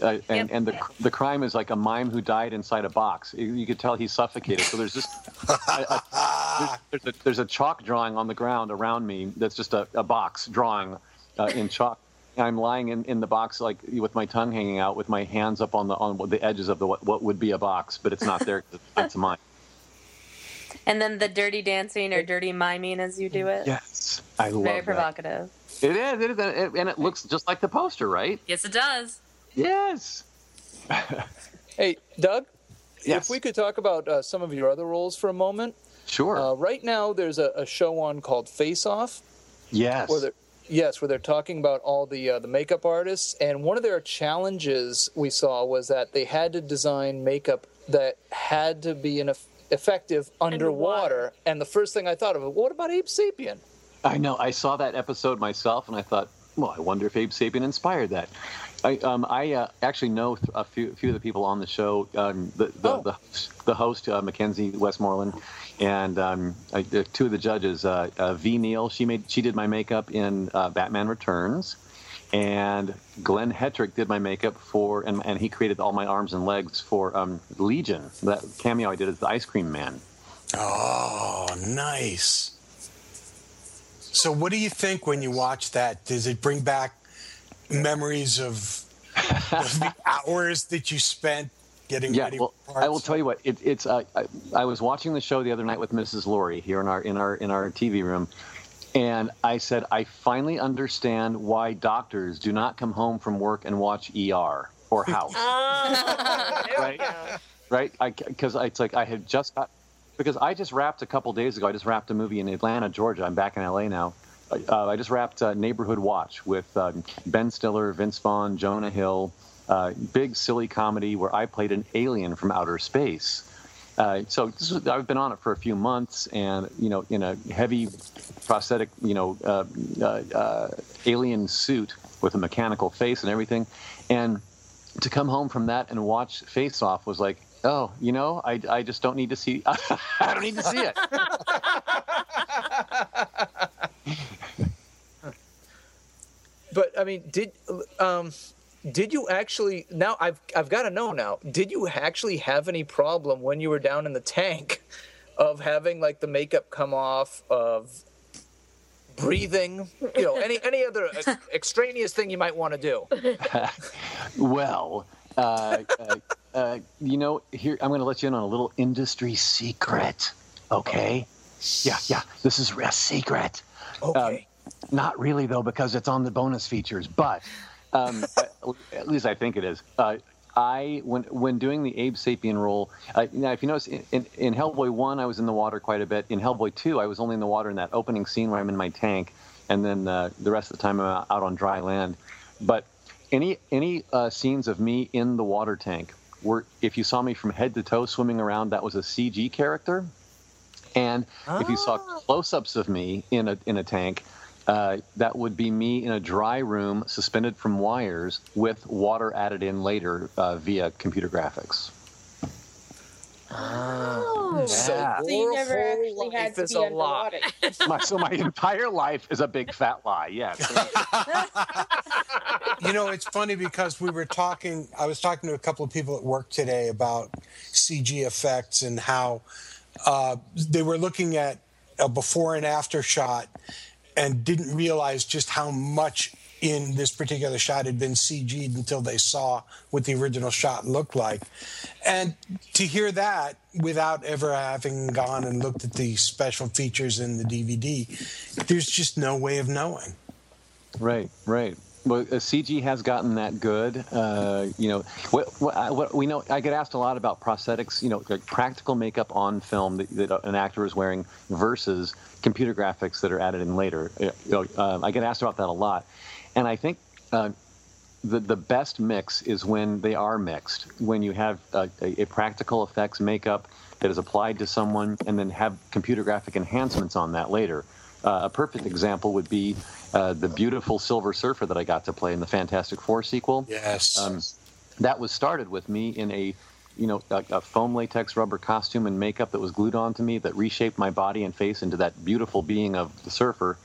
Uh, and and the the crime is like a mime who died inside a box. You, you could tell he's suffocated. So there's just a, a, there's, [LAUGHS] there's, a, there's a chalk drawing on the ground around me. That's just a, a box drawing uh, in chalk. And I'm lying in, in the box like with my tongue hanging out, with my hands up on the on the edges of the what, what would be a box, but it's not there. 'cause It's mine. And then the dirty dancing or dirty miming as you do it. Yes, I love it. Very that. provocative. It is. It is, and it- looks just like the poster, right? Yes, it does. Yes. [LAUGHS] Hey, Doug. Yes. If we could talk about uh, some of your other roles for a moment. Sure. Uh, right now, there's a, a show on called Face Off. Yes. Where they're, yes, where they're talking about all the uh, the makeup artists, and one of their challenges we saw was that they had to design makeup that had to be in eff- effective underwater. And the first thing I thought of, well, what about Abe Sapien? I know. I saw that episode myself, and I thought, well, I wonder if Abe Sapien inspired that. I, um, I uh, actually know a few, a few of the people on the show. Um, the, the, the, the host, uh, Mackenzie Westmoreland, and um, I, two of the judges, uh, uh, Ve Neill. She made she did my makeup in uh, Batman Returns, and Glenn Hetrick did my makeup for, and, and he created all my arms and legs for um, Legion. That cameo I did as the Ice Cream Man. Oh, nice. So, what do you think when you watch that? Does it bring back memories of, of the [LAUGHS] hours that you spent getting yeah, ready? well, I will tell you what. It, it's. Uh, I, I was watching the show the other night with Mrs. Laurie here in our in our in our TV room, and I said I finally understand why doctors do not come home from work and watch ER or [LAUGHS] House. Oh, Right. we right? Because it's like I had just got because I just wrapped a couple days ago. I just wrapped a movie in Atlanta, Georgia. I'm back in LA now. Uh, I just wrapped uh, Neighborhood Watch with um, Ben Stiller, Vince Vaughn, Jonah Hill. Uh, big silly comedy where I played an alien from outer space. Uh, so is, I've been on it for a few months, and you know, in a heavy prosthetic, you know, uh, uh, uh, alien suit with a mechanical face and everything, and to come home from that and watch Face Off was like, oh, you know, I, I just don't need to see. [LAUGHS] I don't need to see it. [LAUGHS] But I mean, did um, did you actually? Now I've I've got to know now. Did you actually have any problem when you were down in the tank of having like the makeup come off of breathing? You know, any any other [LAUGHS] extraneous thing you might want to do? [LAUGHS] well, uh, uh, uh, you know, here I'm going to let you in on a little industry secret. Okay? Yeah, yeah. This is a secret. Okay. not really though, because it's on the bonus features. But um, [LAUGHS] at least I think it is. Uh, I when when doing the Abe Sapien role, uh, now if you notice in, in, in Hellboy one, I was in the water quite a bit. In Hellboy two, I was only in the water in that opening scene where I'm in my tank, and then uh, the rest of the time I'm out on dry land. But any any uh, scenes of me in the water tank were, if you saw me from head to toe swimming around, that was a CG character. And if you saw close-ups of me in a in a tank, uh, that would be me in a dry room, suspended from wires, with water added in later uh, via computer graphics. Ah. Oh, so Yeah. So you never actually had life to be a lie. underwater. [LAUGHS] my, so my entire life is a big fat lie. Yes. [LAUGHS] You know, it's funny because we were talking, I was talking to a couple of people at work today about CG effects and how uh, they were looking at a before and after shot and didn't realize just how much in this particular shot had been CG'd until they saw what the original shot looked like. And to hear that without ever having gone and looked at the special features in the DVD, there's just no way of knowing. Right, right. Well, uh, CG has gotten that good. Uh, you know, what, what, I- what we know. I get asked a lot about prosthetics. You know, like practical makeup on film that, that an actor is wearing versus computer graphics that are added in later. Uh, You know, uh, I get asked about that a lot, and I think. Uh, the, the best mix is when they are mixed, when you have a, a, a practical effects makeup that is applied to someone and then have computer graphic enhancements on that later. Uh, a perfect example would be uh, the beautiful Silver Surfer that I got to play in the Fantastic Four sequel. Yes. Um, that was started with me in a you know a, a foam latex rubber costume and makeup that was glued onto me that reshaped my body and face into that beautiful being of the surfer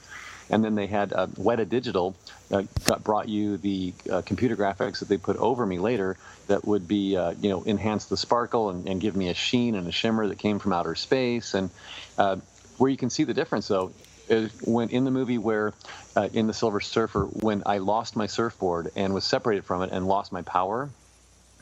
and then they had uh, Weta Digital uh, got, brought you the uh, computer graphics that they put over me later that would be uh, you know enhance the sparkle and, and give me a sheen and a shimmer that came from outer space and uh, where you can see the difference though when in the movie where uh, in the Silver Surfer when I lost my surfboard and was separated from it and lost my power.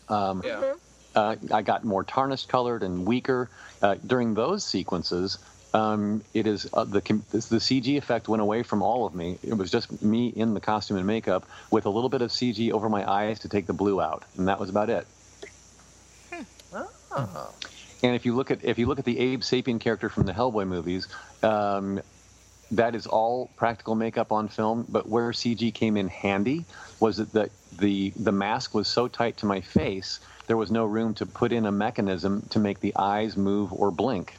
Um, Yeah. Uh, I got more tarnished colored and weaker. Uh, during those sequences, um, it is uh, the the CG effect went away from all of me. It was just me in the costume and makeup with a little bit of CG over my eyes to take the blue out, and that was about it. Oh. And if you look at if you look at the Abe Sapien character from the Hellboy movies, um, that is all practical makeup on film. But where CG came in handy was that the the the mask was so tight to my face, there was no room to put in a mechanism to make the eyes move or blink.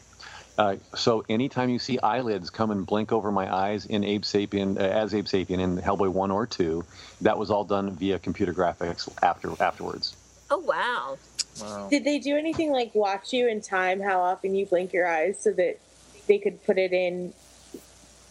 Uh, so anytime you see eyelids come and blink over my eyes in Abe Sapien, uh, as Abe Sapien in Hellboy one or two, that was all done via computer graphics after afterwards. Oh wow. Wow. Did they do anything like watch you in time how often you blink your eyes so that they could put it in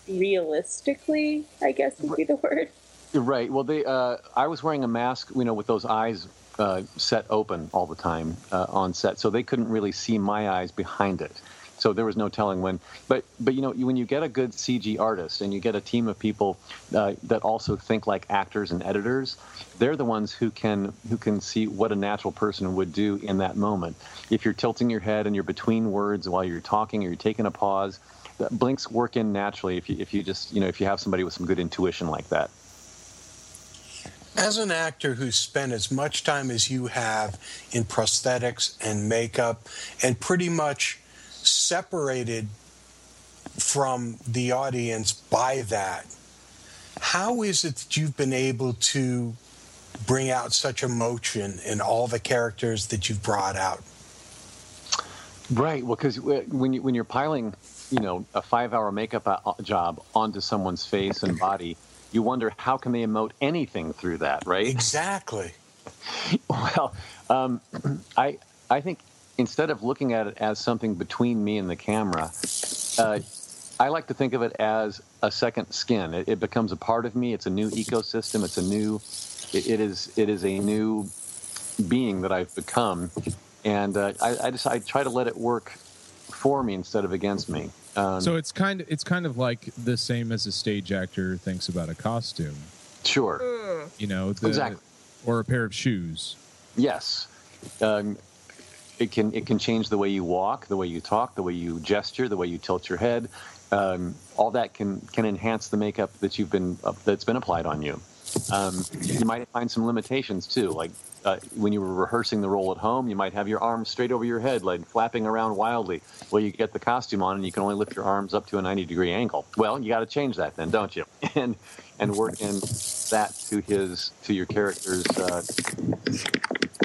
realistically? I guess would be the word. Right. Well, they. Uh, I was wearing a mask, you know, with those eyes uh, set open all the time uh, on set, so they couldn't really see my eyes behind it. So there was no telling when. But but you know, when you get a good CG artist and you get a team of people uh, that also think like actors and editors, they're the ones who can who can see what a natural person would do in that moment. If you're tilting your head and you're between words while you're talking or you're taking a pause, blinks work in naturally if you if you just you know if you have somebody with some good intuition like that. As an actor who's spent as much time as you have in prosthetics and makeup and pretty much separated from the audience by that, how is it that you've been able to bring out such emotion in all the characters that you've brought out? Right. Well, because when you when you're piling, you know, a five-hour makeup uh, job onto someone's face and body, you wonder how can they emote anything through that, right? Exactly. [LAUGHS] Well, um, [CLEARS THROAT] I I think instead of looking at it as something between me and the camera, uh, I like to think of it as a second skin. It, it becomes a part of me. It's a new ecosystem. It's a new. It, it is it is a new being that I've become, and uh, I, I just I try to let it work for me instead of against me. Um, so it's kind of it's kind of like the same as a stage actor thinks about a costume. Sure. You know, the, Exactly. or a pair of shoes. Yes. Um, it can it can change the way you walk, the way you talk, the way you gesture, the way you tilt your head. Um, all that can can enhance the makeup that you've been uh, that's been applied on you. Um, you might find some limitations too, like uh, when you were rehearsing the role at home, you might have your arms straight over your head, like flapping around wildly. Well, you get the costume on, and you can only lift your arms up to a 90 degree angle. Well, you got to change that then, don't you? [LAUGHS] And and work in that to his to your character's uh,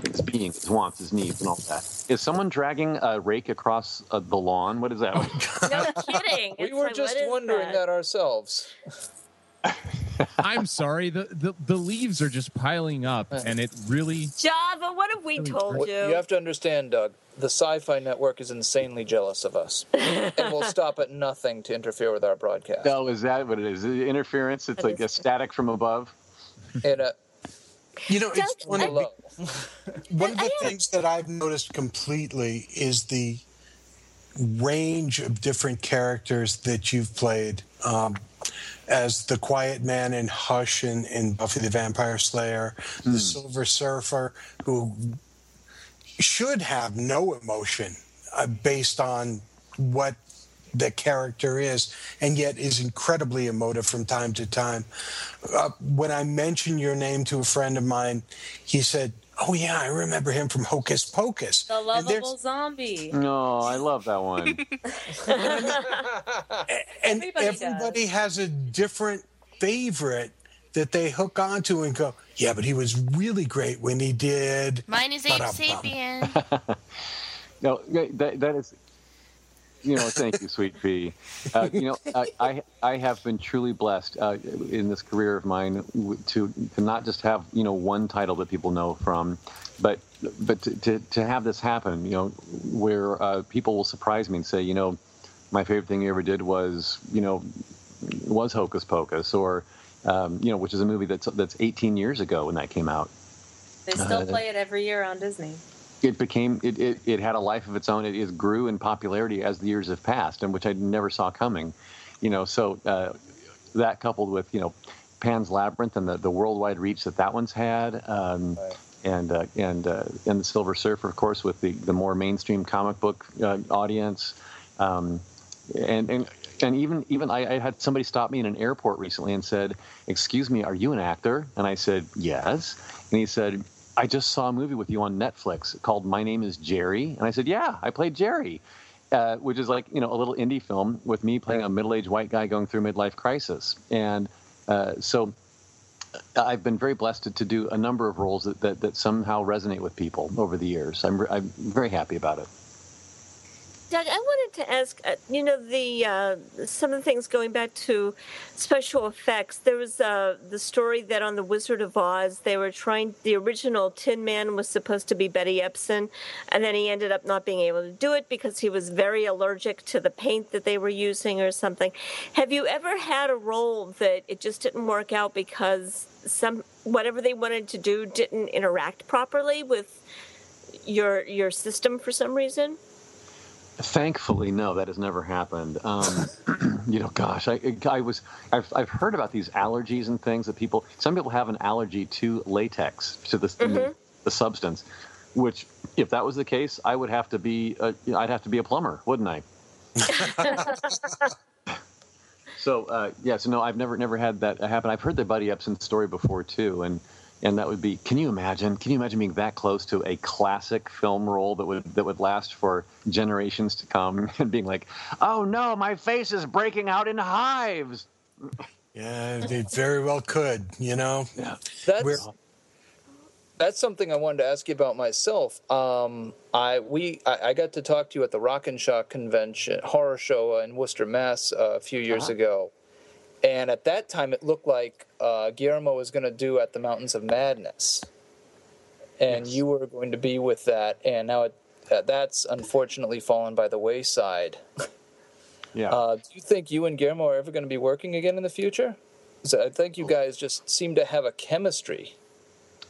his being, his wants, his needs, and all that. Is someone dragging a rake across uh, the lawn? What is that? [LAUGHS] No kidding. [LAUGHS] We It's were like, just wondering that? that ourselves. [LAUGHS] I'm sorry. The, the the leaves are just piling up, and it really. Java, what have we told What- you? You have to understand, Doug. The Sci-Fi Network is insanely jealous of us, [LAUGHS] and will stop at nothing to interfere with our broadcast. No, is that what it is? Is it interference? It's like a static from above. And uh, You know, it's funny. Hello. [LAUGHS] One of the things that I've noticed completely is the range of different characters that you've played. Um, as the quiet man in Hush and in Buffy the Vampire Slayer, the Silver Surfer, who should have no emotion uh, based on what the character is, and yet is incredibly emotive from time to time. Uh, when I mentioned your name to a friend of mine, he said, "Oh yeah, I remember him from Hocus Pocus." The And there's- lovable zombie. No, I love that one. [LAUGHS] and Everybody everybody, has a different favorite that they hook onto and go, "Yeah, but he was really great when he did." Mine is Abe Ba-dum-bum." Sapien. [LAUGHS] No, that, that is. You know, thank you, sweet pea. Uh, you know, I, I I have been truly blessed uh, in this career of mine to to not just have you know one title that people know from, but but to to, to have this happen. You know, where uh, people will surprise me and say, you know, my favorite thing you ever did was you know was Hocus Pocus, or um, you know, which is a movie that's that's 18 years ago when that came out. They still Uh, play it every year on Disney. It became it, it, it had a life of its own it, it grew in popularity as the years have passed and which i never saw coming you know so uh, that coupled with you know pan's labyrinth and the, the worldwide reach that that one's had um, and uh, and uh, and the silver surfer of course with the, the more mainstream comic book uh, audience um, and and and even even I, I had somebody stop me in an airport recently and said, "Excuse me, are you an actor?" And I said, "Yes." And he said, "I just saw a movie with you on Netflix called My Name Is Jerry." And I said, "Yeah, I played Jerry." Uh, which is like you know a little indie film with me playing a middle-aged white guy going through midlife crisis, and uh, so I've been very blessed to, to do a number of roles that, that, that somehow resonate with people over the years. I'm, I'm very happy about it. Doug, I wanted to ask, uh, you know, the uh, some of the things going back to special effects. There was uh, the story that on the Wizard of Oz, they were trying. The original Tin Man was supposed to be Buddy Ebsen, and then he ended up not being able to do it because he was very allergic to the paint that they were using or something. Have you ever had a role that it just didn't work out because some whatever they wanted to do didn't interact properly with your your system for some reason? Thankfully, no, that has never happened. Um, [CLEARS THROAT] you know, gosh, I, I was, I've, I've heard about these allergies and things that people, some people have an allergy to latex, to the, the, the substance, which, if that was the case, I would have to be, a, I'd have to be a plumber, wouldn't I? [LAUGHS] So, uh, yeah, so no, I've never, never had that happen. I've heard the Buddy Ebsen story before too, and and that would be. Can you imagine? Can you imagine being that close to a classic film role that would that would last for generations to come, [LAUGHS] and being like, "Oh no, my face is breaking out in hives." Yeah, they very well could. You know. Yeah. That's that's something I wanted to ask you about myself. Um, I we I, I got to talk to you at the Rock and Shock convention horror show in Worcester, Mass. Uh, a few years Uh-huh. ago, and at that time it looked like uh, Guillermo was going to do at the Mountains of Madness, and you were going to be with that, and now it, uh, that's unfortunately fallen by the wayside. [LAUGHS] Yeah. Uh, do you think you and Guillermo are ever going to be working again in the future? 'Cause I think you guys just seem to have a chemistry.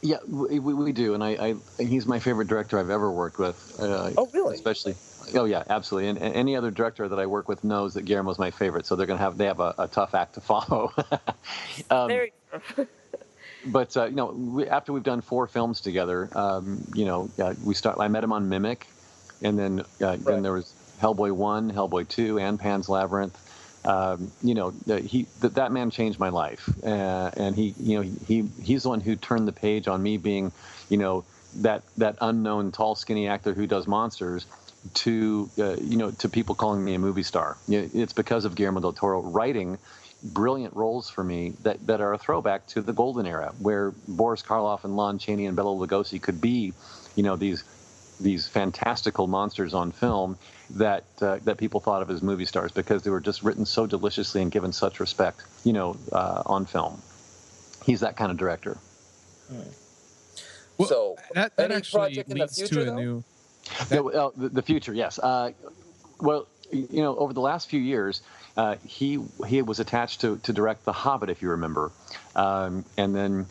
Yeah, we, we, we do, and I, I he's my favorite director I've ever worked with. Uh, oh, really? Especially, oh yeah, absolutely. And, and any other director that I work with knows that Guillermo's my favorite, so they're gonna have they have a, a tough act to follow. [LAUGHS] um, [LAUGHS] but uh, you know, we, after we've done four films together, um, you know, uh, we start. I met him on Mimic, and then uh, then there was Hellboy one, Hellboy two, and Pan's Labyrinth. Um, you know, he that that man changed my life, uh, and he, you know, he he's the one who turned the page on me being, you know, that that unknown tall, skinny actor who does monsters to uh, you know to people calling me a movie star. It's because of Guillermo del Toro writing brilliant roles for me that, that are a throwback to the golden era, where Boris Karloff and Lon Chaney and Bela Lugosi could be, you know, these these fantastical monsters on film that uh, that people thought of as movie stars because they were just written so deliciously and given such respect, you know, uh, on film. he's that kind of director. so that, that any actually project in the leads future, to a though? new. The, the future, yes. Uh, well, you know, over the last few years, uh, he he was attached to, to direct The Hobbit, if you remember, um, and then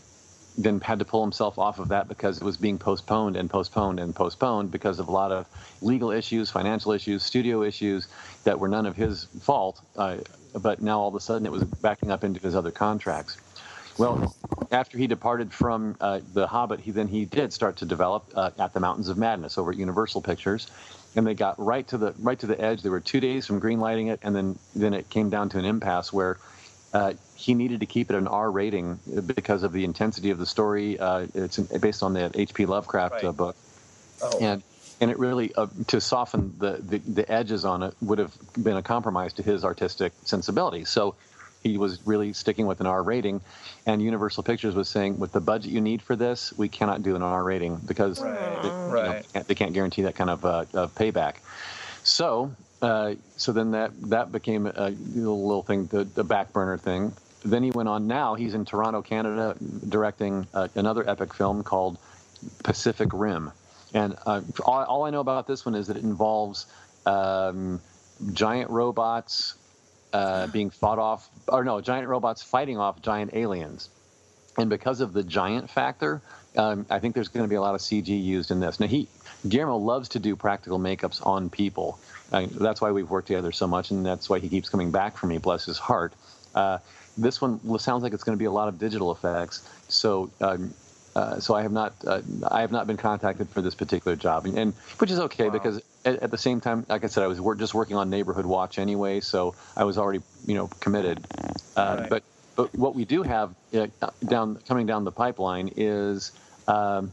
then had to pull himself off of that because it was being postponed and postponed and postponed because of a lot of legal issues, financial issues, studio issues that were none of his fault. Uh, but now all of a sudden it was backing up into his other contracts. Well, after he departed from uh, The Hobbit, he then he did start to develop uh, at the Mountains of Madness over at Universal Pictures, and they got right to the right to the edge. They were two days from greenlighting it, and then then it came down to an impasse where uh, he needed to keep it an R rating because of the intensity of the story. Uh, it's based on the H.P. Lovecraft uh, book, and and it really uh, to soften the, the the edges on it would have been a compromise to his artistic sensibility. So he was really sticking with an R rating, and Universal Pictures was saying, with the budget you need for this, we cannot do an R rating because they, you know, can't- they can't guarantee that kind of, uh, of payback. So, uh, so then that that became a little, little thing, the, the back burner thing. Then he went on. Now he's in Toronto, Canada, directing uh, another epic film called Pacific Rim. And uh, all, all I know about this one is that it involves um, giant robots uh, being fought off, or no, giant robots fighting off giant aliens. And because of the giant factor, um, I think there's going to be a lot of CG used in this. Now, he Guillermo loves to do practical makeups on people. Uh, that's why we've worked together so much, and that's why he keeps coming back for me. Bless his heart. Uh, this one sounds like it's going to be a lot of digital effects. So, um, uh, so I have not, uh, I have not been contacted for this particular job, and, and which is okay because at, at the same time, like I said, I was wor- just working on Neighborhood Watch anyway, so I was already, you know, committed. Uh, Right. But but what we do have uh, down coming down the pipeline is um,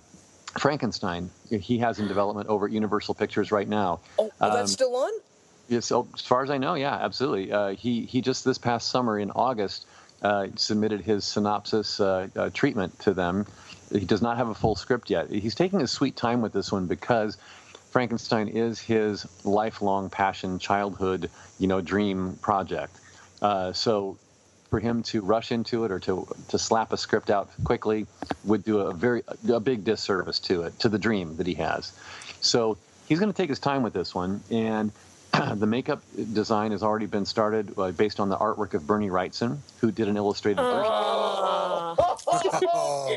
Frankenstein. He has in development over at Universal Pictures right now. Oh, oh, Um, that's still on. Yes, so as far as I know, yeah, absolutely. Uh, he he just this past summer in August uh, submitted his synopsis uh, uh, treatment to them. He does not have a full script yet. He's taking his sweet time with this one because Frankenstein is his lifelong passion, childhood, you know, dream project. Uh, so for him to rush into it or to to slap a script out quickly would do a very a big disservice to it to the dream that he has. So he's going to take his time with this one, and [CLEARS THROAT] the makeup design has already been started uh, based on the artwork of Bernie Wrightson, who did an illustrated version. Oh,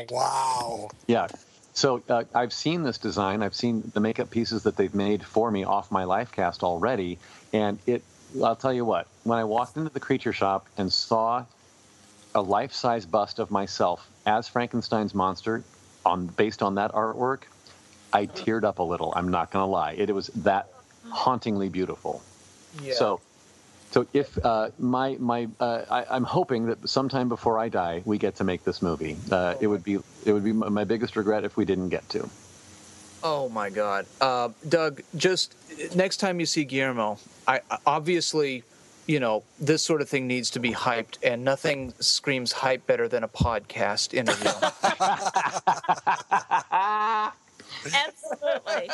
[LAUGHS] wow. Yeah. So uh, I've seen this design. I've seen the makeup pieces that they've made for me off my life cast already, and it. I'll tell you what. When I walked into the creature shop and saw a life-size bust of myself as Frankenstein's monster, on based on that artwork, I teared up a little. I'm not going to lie. It, was that hauntingly beautiful. Yeah. So, so if uh, my my uh, I, I'm hoping that sometime before I die, we get to make this movie. Uh, it would be it would be my my biggest regret if we didn't get to. Oh my God, uh, Doug! Just next time you see Guillermo, I I- obviously, you know, this sort of thing needs to be hyped, and nothing screams hype better than a podcast interview. [LAUGHS] Absolutely.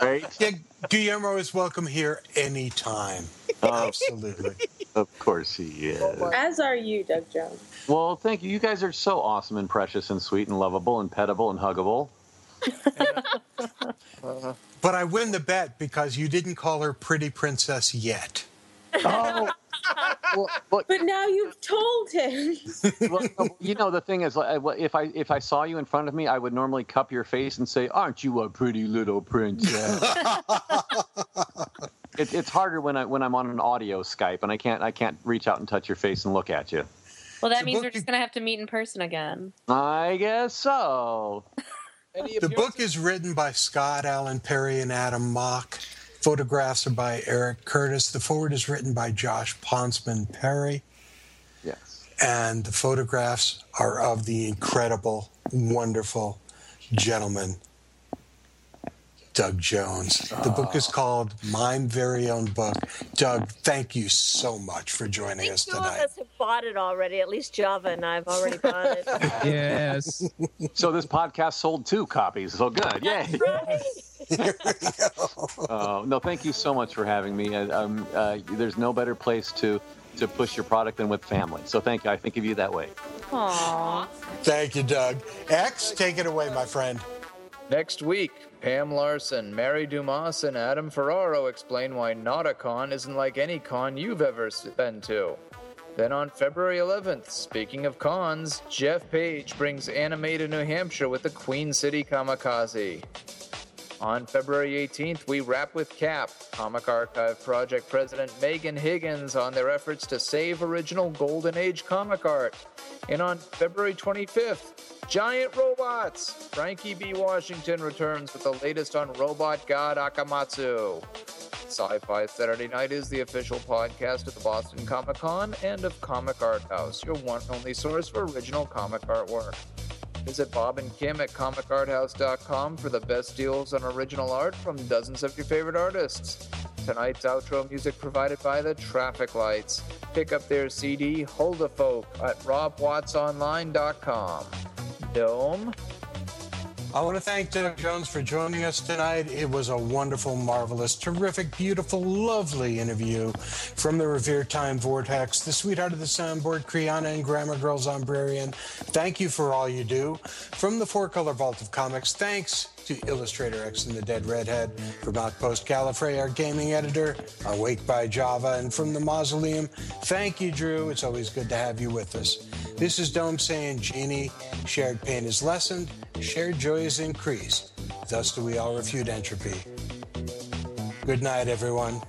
Right? Yeah, Guillermo is welcome here anytime. Absolutely. [LAUGHS] Of course he oh, is. As are you, Doug Jones. Well, thank you. You guys are so awesome and precious and sweet and lovable and pettable and huggable. [LAUGHS] But I win the bet because you didn't call her pretty princess yet. Oh. [LAUGHS] But now you've told him. well, you know the thing is, if I if I saw you in front of me, I would normally cup your face and say, "Aren't you a pretty little princess?" It, it's harder when I when I'm on an audio Skype and I can't I can't reach out and touch your face and look at you. Well, that The means book we're just going to have to meet in person again. I guess so. [LAUGHS] The book is written by Scott Allen Perry and Adam Mock. Photographs are by Eric Curtis. The forward is written by Josh Ponsman Perry. Yes. And the photographs are of the incredible, wonderful gentleman, Doug Jones. The book is called My Very Own Book. Doug, thank you so much for joining us tonight. Two of tonight. us have bought it already. At least Java and I have already bought it. [LAUGHS] [LAUGHS] Yes. So this podcast sold two copies. So good. Yay. Uh, [LAUGHS] no, thank you so much for having me. Uh, um, uh, there's no better place to to push your product than with family. So thank you. I think of you that way. Aww. Thank you, Doug. X, take it away, my friend. Next week, Pam Larson, Mary Dumas, and Adam Ferraro explain why Nauticon isn't like any con you've ever been to. Then on February 11th, speaking of cons, Jeff Page brings anime to New Hampshire with the Queen City Kamikaze. On February 18th, we wrap with CAP, Comic Archive Project President Megan Higgins, on their efforts to save original Golden Age comic art. And on February 25th, Giant Robots! Frankie B. Washington returns with the latest on Robot God Akamatsu. Sci Fi Saturday Night is the official podcast of the Boston Comic Con and of Comic Art House, your one and only source for original comic artwork. Visit Bob and Kim at comicarthouse.com for the best deals on original art from dozens of your favorite artists. Tonight's outro music provided by the Traffic Lights. Pick up their CD, Hold a Folk, at robwattsonline.com. Dome? I want to thank Doug Jones for joining us tonight. It was a wonderful, marvelous, terrific, beautiful, lovely interview from the Revere Time Vortex, the sweetheart of the soundboard, Kriana and Grammar Girls Umbrarian. Thank you for all you do. From the Four Color Vault of Comics, thanks to Illustrator X and the Dead Redhead, from Outpost Gallifrey, our gaming editor, Awake by Java, and from the Mausoleum, thank you, Drew. It's always good to have you with us. This is Dome saying, Genie, shared pain is lessened, shared joy is increased. Thus do we all refute entropy. Good night, everyone.